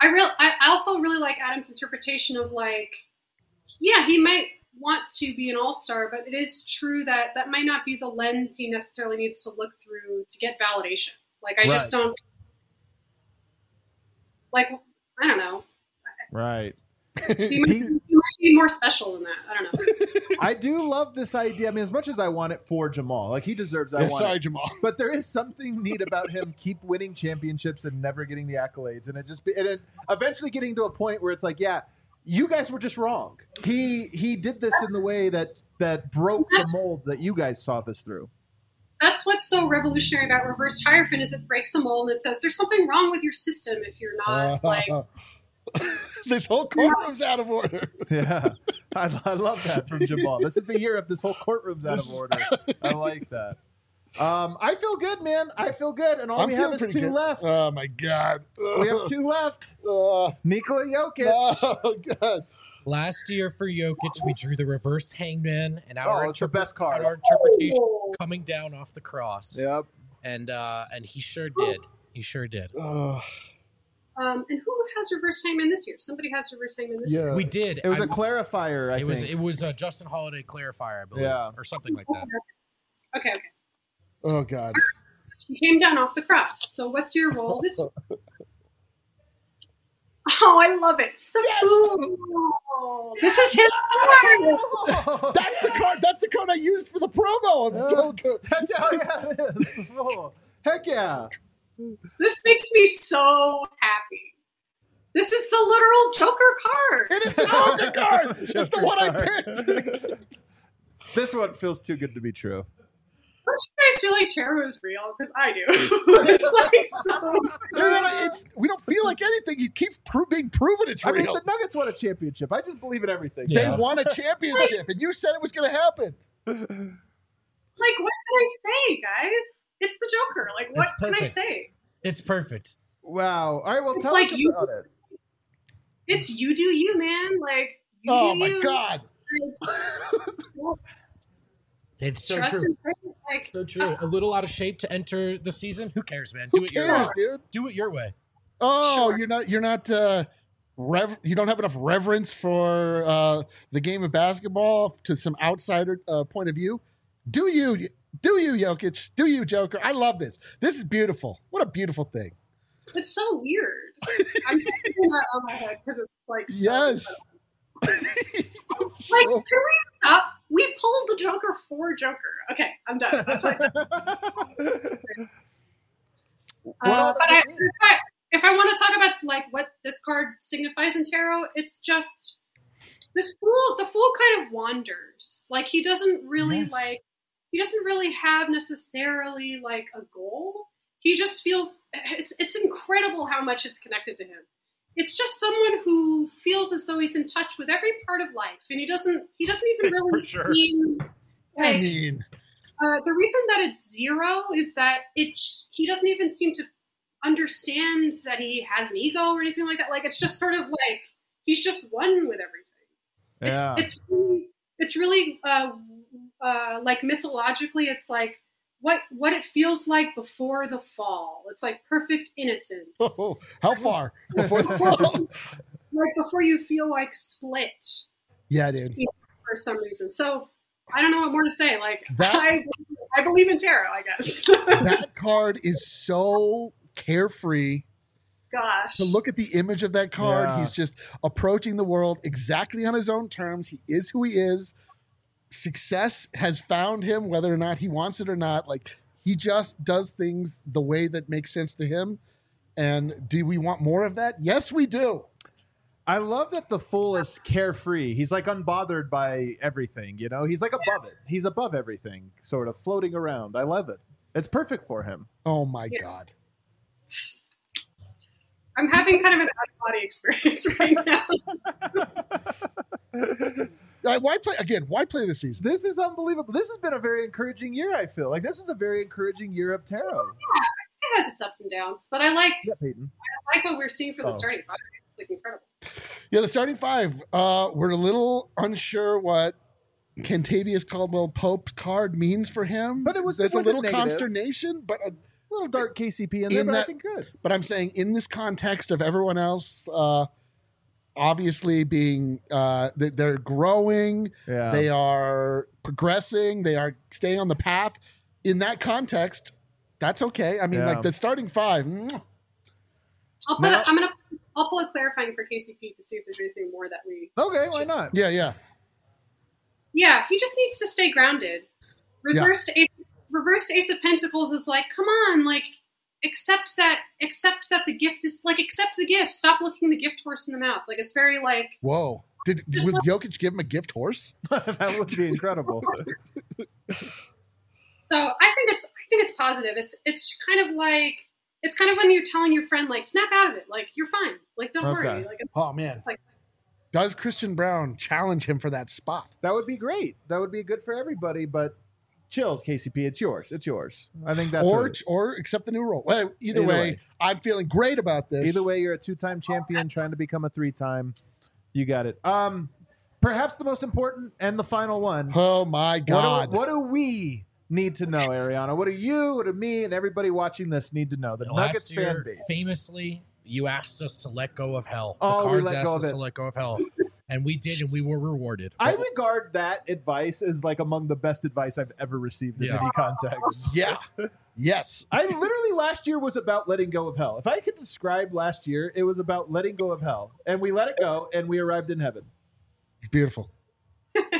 [SPEAKER 4] I real I I also really like Adam's interpretation of like, yeah, he might want to be an all star, but it is true that that might not be the lens he necessarily needs to look through to get validation. Like I just don't like I don't know.
[SPEAKER 2] Right.
[SPEAKER 4] He might,
[SPEAKER 2] He-
[SPEAKER 4] he might be more special than that. I don't know.
[SPEAKER 2] I do love this idea. I mean, as much as I want it for Jamal, like he deserves, I
[SPEAKER 3] Yeah,
[SPEAKER 2] want
[SPEAKER 3] sorry,
[SPEAKER 2] it.
[SPEAKER 3] Jamal.
[SPEAKER 2] But there is something neat about him keep winning championships and never getting the accolades, and it just be, and then eventually getting to a point where it's like, yeah, you guys were just wrong. He he did this in the way that that broke the mold that you guys saw this through.
[SPEAKER 4] That's what's so revolutionary about reverse hierophant is it breaks the mold and it says there's something wrong with your system if you're not like
[SPEAKER 3] this whole courtroom's out of order.
[SPEAKER 2] Yeah, I, I love that from Jamal. This is the year of this whole courtroom's out of order. I like that. Um, I feel good, man. I feel good, and all
[SPEAKER 3] I'm
[SPEAKER 2] we have
[SPEAKER 3] feeling
[SPEAKER 2] is two
[SPEAKER 3] good.
[SPEAKER 2] left.
[SPEAKER 3] Oh my god.
[SPEAKER 2] we have two left.
[SPEAKER 3] Uh,
[SPEAKER 2] Nikola Jokic.
[SPEAKER 3] oh god.
[SPEAKER 1] Last year for Jokic, we drew the reverse hangman, and our,
[SPEAKER 2] Oh, it's the
[SPEAKER 1] interpre-
[SPEAKER 2] best card.
[SPEAKER 1] our interpretation
[SPEAKER 4] oh,
[SPEAKER 1] coming down off the cross.
[SPEAKER 2] Yep.
[SPEAKER 1] And uh, and he sure did. He sure did.
[SPEAKER 4] Um, and who has reverse hangman this year? Somebody has reverse hangman this year.
[SPEAKER 1] We did.
[SPEAKER 2] It was
[SPEAKER 1] a
[SPEAKER 2] a clarifier. I
[SPEAKER 1] it was it was a Justin Holiday clarifier, I believe,
[SPEAKER 2] Yeah.
[SPEAKER 1] or something like that.
[SPEAKER 4] Okay, okay.
[SPEAKER 3] oh god.
[SPEAKER 4] She came down off the cross. So what's your role this year? Oh, I love it. It's The fool. This is his card.
[SPEAKER 3] That's the card. That's the card I used for the promo of
[SPEAKER 2] Uh,
[SPEAKER 3] Joker.
[SPEAKER 2] Heck yeah, yeah, it is. Oh, Heck yeah.
[SPEAKER 4] This makes me so happy. This is the literal Joker card.
[SPEAKER 3] It is the Joker card. It's the
[SPEAKER 2] Joker
[SPEAKER 3] one I picked.
[SPEAKER 2] This one feels too good to be true.
[SPEAKER 4] Don't you guys feel like tarot is real? Because I do. it's like so.
[SPEAKER 3] You're gonna- it's, we don't feel like anything. You keep pro- being proven it's real.
[SPEAKER 2] I mean, the Nuggets won a championship. I just believe in everything.
[SPEAKER 3] they won a championship, and you said it was going to happen.
[SPEAKER 4] Like, what can I say, guys? It's the Joker. Like, what can I say?
[SPEAKER 1] It's perfect.
[SPEAKER 2] Wow. All right. Well,
[SPEAKER 4] It's
[SPEAKER 2] tell
[SPEAKER 4] like
[SPEAKER 2] us
[SPEAKER 4] you-
[SPEAKER 2] about it.
[SPEAKER 4] It's you do you, man. Like, you
[SPEAKER 3] Oh
[SPEAKER 4] do
[SPEAKER 3] my
[SPEAKER 4] you.
[SPEAKER 3] god!
[SPEAKER 1] It's so
[SPEAKER 4] Trust
[SPEAKER 1] true.
[SPEAKER 4] Like,
[SPEAKER 1] So true. A little out of shape to enter the season. Who cares, man?
[SPEAKER 3] Who
[SPEAKER 1] Do it your way.
[SPEAKER 3] dude?
[SPEAKER 1] Do it your way.
[SPEAKER 3] Oh,
[SPEAKER 4] Sure.
[SPEAKER 3] you're not. You're not. Uh, rev- you don't have enough reverence for uh, the game of basketball to some outsider uh, point of view. Do you? Do you, Jokic? Do you, Joker? I love this. This is beautiful. What a beautiful thing.
[SPEAKER 4] it's so weird. I'm just putting that on my head because it's like, so
[SPEAKER 3] Yes.
[SPEAKER 4] Like, can we stop? We pulled the Joker for Joker. Okay, I'm done. That's it. Uh, but I, if I, if I want to talk about like what this card signifies in tarot, it's just this fool. The fool kind of wanders. Like he doesn't really
[SPEAKER 3] Yes.
[SPEAKER 4] like. He doesn't really have necessarily like a goal. He just feels it's it's incredible how much it's connected to him. It's just someone who feels as though he's in touch with every part of life, and he doesn't he doesn't even really
[SPEAKER 1] sure.
[SPEAKER 4] seem
[SPEAKER 3] I mean,
[SPEAKER 4] uh, the reason that it's zero is that it he doesn't even seem to understand that he has an ego or anything like that. Like it's just sort of like he's just one with everything. It's
[SPEAKER 2] Yeah.
[SPEAKER 4] it's really, it's really uh, uh, like mythologically, it's like what what it feels like before the fall. It's like perfect innocence,
[SPEAKER 3] oh, how far before the fall?
[SPEAKER 4] like before you feel like split
[SPEAKER 3] yeah, dude.
[SPEAKER 4] for some reason. So I don't know what more to say. Like
[SPEAKER 3] That-
[SPEAKER 4] I I believe in tarot. I guess.
[SPEAKER 3] That card is so carefree.
[SPEAKER 4] Gosh.
[SPEAKER 3] to look at the image of that card,
[SPEAKER 2] Yeah.
[SPEAKER 3] he's just approaching the world exactly on his own terms. He is who he is. Success has found him, whether or not he wants it or not. Like he just does things the way that makes sense to him. And do we want more of that? Yes, we do.
[SPEAKER 2] I love that the fool is carefree. He's like unbothered by everything, you know? He's like above it. He's above everything, sort of floating around. I love it. It's perfect for him.
[SPEAKER 3] Oh my
[SPEAKER 4] Yeah.
[SPEAKER 3] God.
[SPEAKER 4] I'm having kind of an out of body experience right now.
[SPEAKER 3] Uh, Why play again? Why play this season?
[SPEAKER 2] This is unbelievable. This has been a very encouraging year, I feel. Like this was a very encouraging year of tarot.
[SPEAKER 4] It has its ups and downs, but I like
[SPEAKER 2] Yeah, Peyton.
[SPEAKER 4] I like what we're seeing for the
[SPEAKER 2] Oh.
[SPEAKER 4] starting five. It's like incredible.
[SPEAKER 3] Yeah, the starting five. Uh, we're a little unsure what Kentavious Caldwell Pope's card means for him.
[SPEAKER 2] But it was-
[SPEAKER 3] there's
[SPEAKER 2] it
[SPEAKER 3] a little
[SPEAKER 2] negative.
[SPEAKER 3] consternation, but uh,
[SPEAKER 2] A little dark KCP in there,
[SPEAKER 3] In
[SPEAKER 2] but I
[SPEAKER 3] that-
[SPEAKER 2] think good.
[SPEAKER 3] but I'm saying in this context of everyone else, uh, obviously being uh, they're, they're growing,
[SPEAKER 2] Yeah.
[SPEAKER 3] they are progressing, they are staying on the path. In that context, that's okay. I mean,
[SPEAKER 2] Yeah.
[SPEAKER 3] like the starting five. mwah.
[SPEAKER 4] I'll put
[SPEAKER 2] Now-
[SPEAKER 4] a, I'm gonna I'll pull a clarifying for KCP to see if there's anything more that we.
[SPEAKER 2] okay, why not?
[SPEAKER 3] Yeah, yeah.
[SPEAKER 4] Yeah, he just needs to stay grounded. Reversed ace reversed ace of pentacles is like, come on, like accept that accept that the gift is like accept the gift. Stop looking the gift horse in the mouth. Like it's very like
[SPEAKER 3] Whoa. Did
[SPEAKER 4] Just
[SPEAKER 3] would
[SPEAKER 4] like-
[SPEAKER 3] Jokic give him a gift horse?
[SPEAKER 2] that would be incredible.
[SPEAKER 4] So I think it's I think it's positive. It's it's kind of like it's kind of when you're telling your friend like snap out of it, like you're fine, like don't
[SPEAKER 2] Okay.
[SPEAKER 4] worry, like
[SPEAKER 3] Oh man.
[SPEAKER 4] It's like-
[SPEAKER 3] Does Christian Braun challenge him for that spot?
[SPEAKER 2] That would be great. That would be good for everybody. But chill, KCP. It's yours. It's yours. I think that's
[SPEAKER 3] or
[SPEAKER 2] what-
[SPEAKER 3] or accept the new role. Well, either,
[SPEAKER 2] Either
[SPEAKER 3] way,
[SPEAKER 2] way.
[SPEAKER 3] I'm feeling great about this.
[SPEAKER 2] Either way, you're a two-time champion trying to become a three-time. You got it. Um, perhaps the most important and the final one.
[SPEAKER 3] Oh my
[SPEAKER 2] What
[SPEAKER 3] god.
[SPEAKER 2] do, what do we need to know, Ariana? What do you, what do me, and everybody watching this need to know? The Nuggets
[SPEAKER 1] Last year,
[SPEAKER 2] fan base.
[SPEAKER 1] famously, you asked us to let go of hell.
[SPEAKER 2] Oh,
[SPEAKER 1] the
[SPEAKER 2] we
[SPEAKER 1] cards
[SPEAKER 2] let
[SPEAKER 1] asked
[SPEAKER 2] go
[SPEAKER 1] us
[SPEAKER 2] of it.
[SPEAKER 1] to let go of hell, and we did, and we were rewarded.
[SPEAKER 2] I regard that advice as like among the best advice I've ever received in
[SPEAKER 1] Yeah.
[SPEAKER 2] any context.
[SPEAKER 3] yeah. Yes.
[SPEAKER 2] I literally last year was about letting go of hell. If I could describe last year, it was about letting go of hell, and we let it go, and we arrived in heaven.
[SPEAKER 3] Beautiful.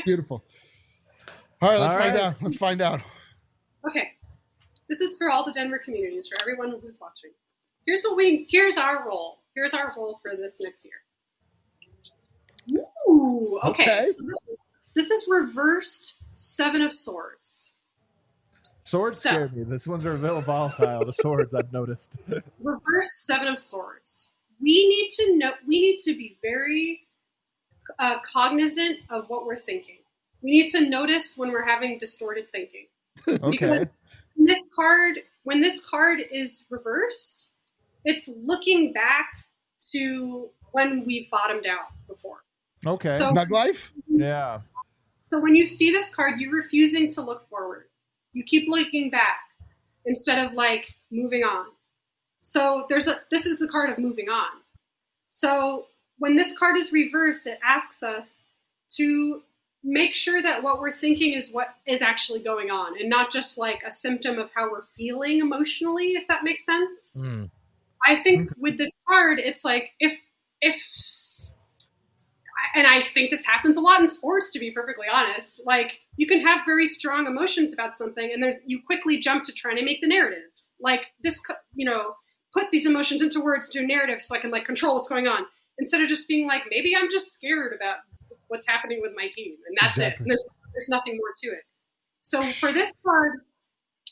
[SPEAKER 3] Beautiful. All right, let's
[SPEAKER 2] All
[SPEAKER 3] find
[SPEAKER 2] right.
[SPEAKER 3] out. Let's find out.
[SPEAKER 4] Okay. This is for all the Denver communities, for everyone who's watching. Here's what we here's our role. Here's our role for this next year. Ooh, okay.
[SPEAKER 3] Okay.
[SPEAKER 4] So this is, this is reversed seven of swords.
[SPEAKER 2] Swords
[SPEAKER 4] So-
[SPEAKER 2] scare me. This ones are a little volatile. The swords I've noticed.
[SPEAKER 4] Reverse seven of swords. We need to know we need to be very uh, cognizant of what we're thinking. We need to notice when we're having distorted thinking.
[SPEAKER 2] Okay.
[SPEAKER 4] Because this card when this card is reversed it's looking back to when we've bottomed out before
[SPEAKER 2] Okay.
[SPEAKER 4] So-
[SPEAKER 3] Nug life?
[SPEAKER 2] yeah.
[SPEAKER 4] so when you see this card you're refusing to look forward you keep looking back instead of like moving on so there's a this is the card of moving on so when this card is reversed it asks us to make sure that what we're thinking is what is actually going on and not just like a symptom of how we're feeling emotionally if that makes sense
[SPEAKER 1] Hmm.
[SPEAKER 4] I think with this card, it's like if if and I think this happens a lot in sports to be perfectly honest. Like you can have very strong emotions about something and there's you quickly jump to trying to make the narrative. Like this you know, put these emotions into words to a narrative so I can like control what's going on instead of just being like maybe I'm just scared about what's happening with my team and that's
[SPEAKER 3] Exactly.
[SPEAKER 4] it. There's there's nothing more to it. So for this card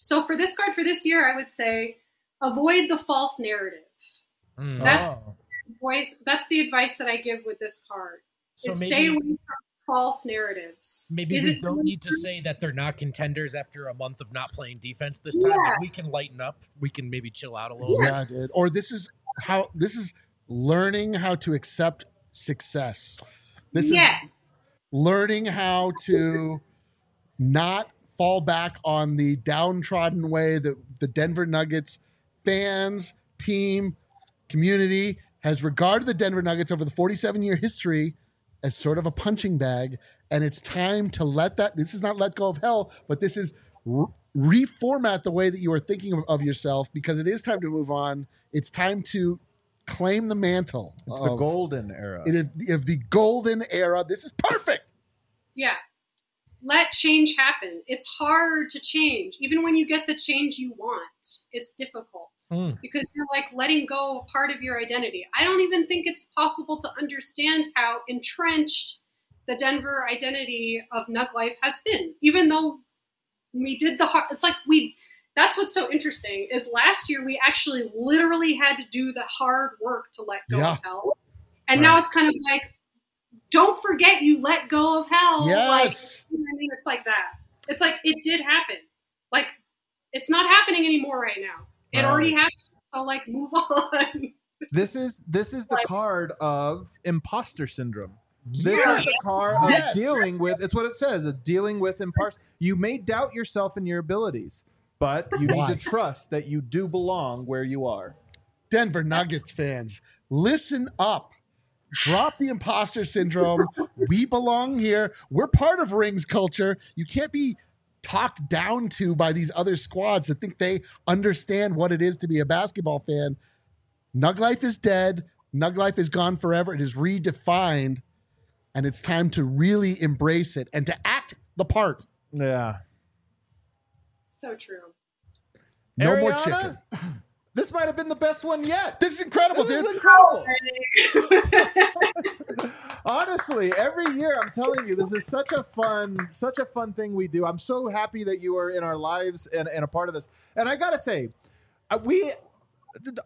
[SPEAKER 4] so for this card for this year I would say avoid the false narrative.
[SPEAKER 1] Hmm.
[SPEAKER 4] That's-
[SPEAKER 2] Oh.
[SPEAKER 4] Voice that's the advice that I give with this card.
[SPEAKER 1] So maybe,
[SPEAKER 4] stay away from false narratives.
[SPEAKER 1] maybe
[SPEAKER 4] Is
[SPEAKER 1] we
[SPEAKER 4] it
[SPEAKER 1] don't need to say that they're not contenders after a month of not playing defense this time.
[SPEAKER 4] Yeah.
[SPEAKER 1] Like, we can lighten up. We can maybe chill out a little.
[SPEAKER 3] Yeah, dude. Or this is how this is learning how to accept success. This
[SPEAKER 4] yes.
[SPEAKER 3] is learning how to not fall back on the downtrodden way that the Denver Nuggets fans, team, community has regarded the Denver Nuggets over the 47 year history as sort of a punching bag. And it's time to let that, this is not let go of hell, but this is re- reformat the way that you are thinking of, of yourself because it is time to move on. It's time to claim the mantle.
[SPEAKER 2] It's the golden era.
[SPEAKER 3] It is of the golden era. This is perfect.
[SPEAKER 4] Yeah. Let change happen. It's hard to change. Even when you get the change you want, it's difficult
[SPEAKER 1] Hmm.
[SPEAKER 4] because you're like letting go of part of your identity. I don't even think it's possible to understand how entrenched the Denver identity of Nug Life has been, even though we did the hard. It's like we. That's what's so interesting is last year we actually literally had to do the hard work to let go
[SPEAKER 3] Yeah.
[SPEAKER 4] of hell, and now it's kind of like, don't forget you let go of hell. Like,
[SPEAKER 3] Yes.
[SPEAKER 4] you know I mean? It's like that. It's like it did happen. Like it's not happening anymore right now. It
[SPEAKER 2] Right.
[SPEAKER 4] already happened. So like move on.
[SPEAKER 2] this is this is the
[SPEAKER 4] Like-
[SPEAKER 2] card of imposter syndrome. This
[SPEAKER 3] Yes.
[SPEAKER 2] is the card of
[SPEAKER 3] Yes.
[SPEAKER 2] dealing with. It's what it says. Of dealing with imposter. You may doubt yourself and your abilities, but you need to trust that you do belong where you are.
[SPEAKER 3] Denver Nuggets fans, listen up. Drop the imposter syndrome. we belong here. We're part of Rings culture. You can't be talked down to by these other squads that think they understand what it is to be a basketball fan. Nug life is dead. Nug life is gone forever. It is redefined, and it's time to really embrace it and to act the part.
[SPEAKER 2] Yeah.
[SPEAKER 4] so true.
[SPEAKER 3] No more chicken.
[SPEAKER 2] This might have been the best one yet.
[SPEAKER 3] This is incredible,
[SPEAKER 2] This
[SPEAKER 3] dude.
[SPEAKER 2] is incredible. Honestly, every year I'm telling you, this is such a fun, such a fun thing we do. I'm so happy that you are in our lives and, and a part of this. And I gotta say, uh, we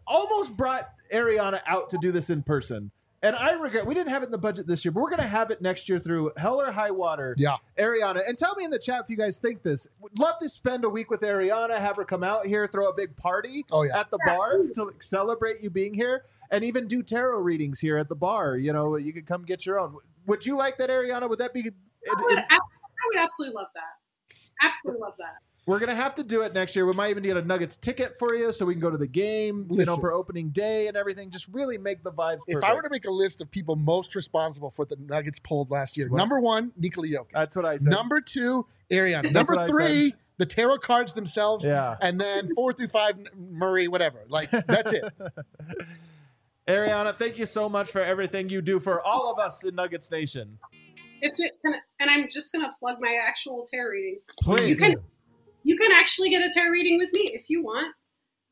[SPEAKER 2] almost brought Ariana out to do this in person. And I regret we didn't have it in the budget this year, but we're going to have it next year through Hell or High Water.
[SPEAKER 3] Yeah.
[SPEAKER 2] Ariana, and tell me in the chat if you guys think this. Would love to spend a week with Ariana, have her come out here, throw a big party
[SPEAKER 3] Oh, yeah.
[SPEAKER 2] at the bar to like, celebrate you being here, and even do tarot readings here at the bar. You know, you could come get your own. Would you like that, Ariana? Would that be?
[SPEAKER 4] I would,
[SPEAKER 2] it-
[SPEAKER 4] ab- I would absolutely love that. Absolutely love that.
[SPEAKER 2] We're gonna have to do it next year. We might even get a Nuggets ticket for you, so we can go to the game. you know, for opening day and everything. Just really make the vibes.
[SPEAKER 3] If I were to make a list of people most responsible for the Nuggets pulled last year,
[SPEAKER 2] What?
[SPEAKER 3] number one, Nikola Jokic.
[SPEAKER 2] that's what I said.
[SPEAKER 3] Number two, Ariana. Number three, the tarot cards themselves.
[SPEAKER 2] Yeah.
[SPEAKER 3] And then four through five, Murray, whatever. Like, that's it.
[SPEAKER 2] Ariana, thank you so much for everything you do for all of us in Nuggets Nation.
[SPEAKER 4] If it can, and I'm just gonna plug my actual tarot readings.
[SPEAKER 2] Please.
[SPEAKER 4] You can you can actually get a tarot reading with me if you want.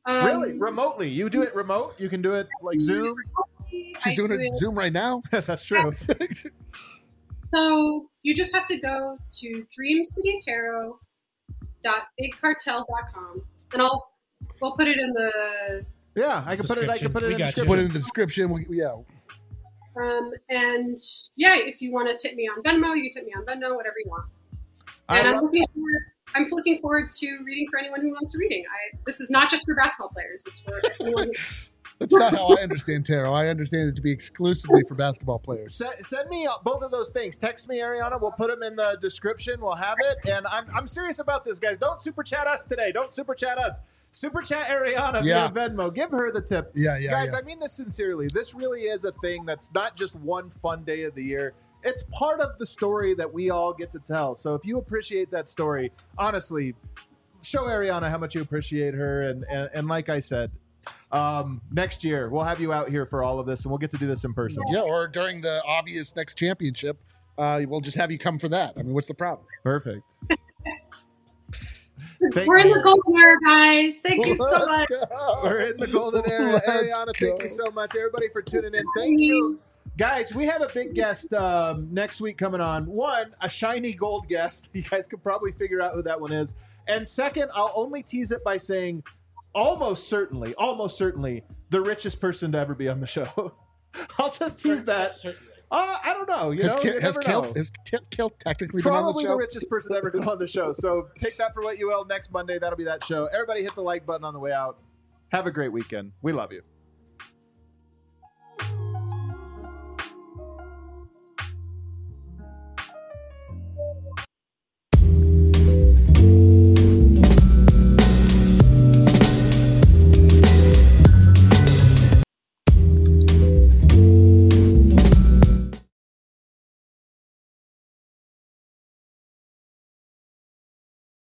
[SPEAKER 4] Um,
[SPEAKER 2] really? Remotely. You do it remote? You can do it like Zoom?
[SPEAKER 3] She's
[SPEAKER 4] I
[SPEAKER 3] doing
[SPEAKER 4] do
[SPEAKER 3] it Zoom right now.
[SPEAKER 2] That's true.
[SPEAKER 4] So you just have to go to dreamcitytarot.bigcartel.com and I'll we'll put it in the
[SPEAKER 2] Yeah, I can put it I can put it
[SPEAKER 1] We
[SPEAKER 2] in the description.
[SPEAKER 3] Put it in the description. We, yeah.
[SPEAKER 4] um and yeah, if you want to tip me on Venmo, you can tip me on Venmo, whatever you want. And
[SPEAKER 2] I
[SPEAKER 4] I'm looking forward I'm looking forward to reading for anyone who wants a reading. I this is not just for basketball players, it's for anyone
[SPEAKER 3] That's not how I understand tarot. I understand it to be exclusively for basketball players.
[SPEAKER 2] Send, send me uh, both of those things. Text me, Ariana. We'll put them in the description. We'll have it. And I'm, I'm serious about this, guys. Don't super chat us today. Don't super chat us. Super chat Ariana
[SPEAKER 3] Yeah.
[SPEAKER 2] via Venmo. Give her the tip.
[SPEAKER 3] Yeah, yeah,
[SPEAKER 2] guys,
[SPEAKER 3] yeah.
[SPEAKER 2] I mean this sincerely. This really is a thing that's not just one fun day of the year. It's part of the story that we all get to tell. So if you appreciate that story, honestly, show Ariana how much you appreciate her. And and, and like I said, um, next year we'll have you out here for all of this, and we'll get to do this in person.
[SPEAKER 3] Yeah, or during the obvious next championship, uh, we'll just have you come for that. I mean, what's the problem?
[SPEAKER 2] Perfect. Thank
[SPEAKER 4] We're in the golden era, guys. Thank you so much.
[SPEAKER 3] go.
[SPEAKER 2] We're in the golden era.
[SPEAKER 3] Let's
[SPEAKER 2] Ariana, thank you so much. Everybody for tuning in. Thank you. Guys, we have a big guest um, next week coming on. One, a shiny gold guest. You guys could probably figure out who that one is. And second, I'll only tease it by saying almost certainly, almost certainly, the richest person to ever be on the show. I'll just tease that. Uh, I don't know. You
[SPEAKER 3] Has,
[SPEAKER 2] know,
[SPEAKER 3] Ki- has
[SPEAKER 2] never
[SPEAKER 3] Kill, has Ki- Kill technically been on the
[SPEAKER 2] Probably the, richest person ever to on the show. So take that for what you will. Next Monday, that'll be that show. Everybody hit the like button on the way out. Have a great weekend. We love you.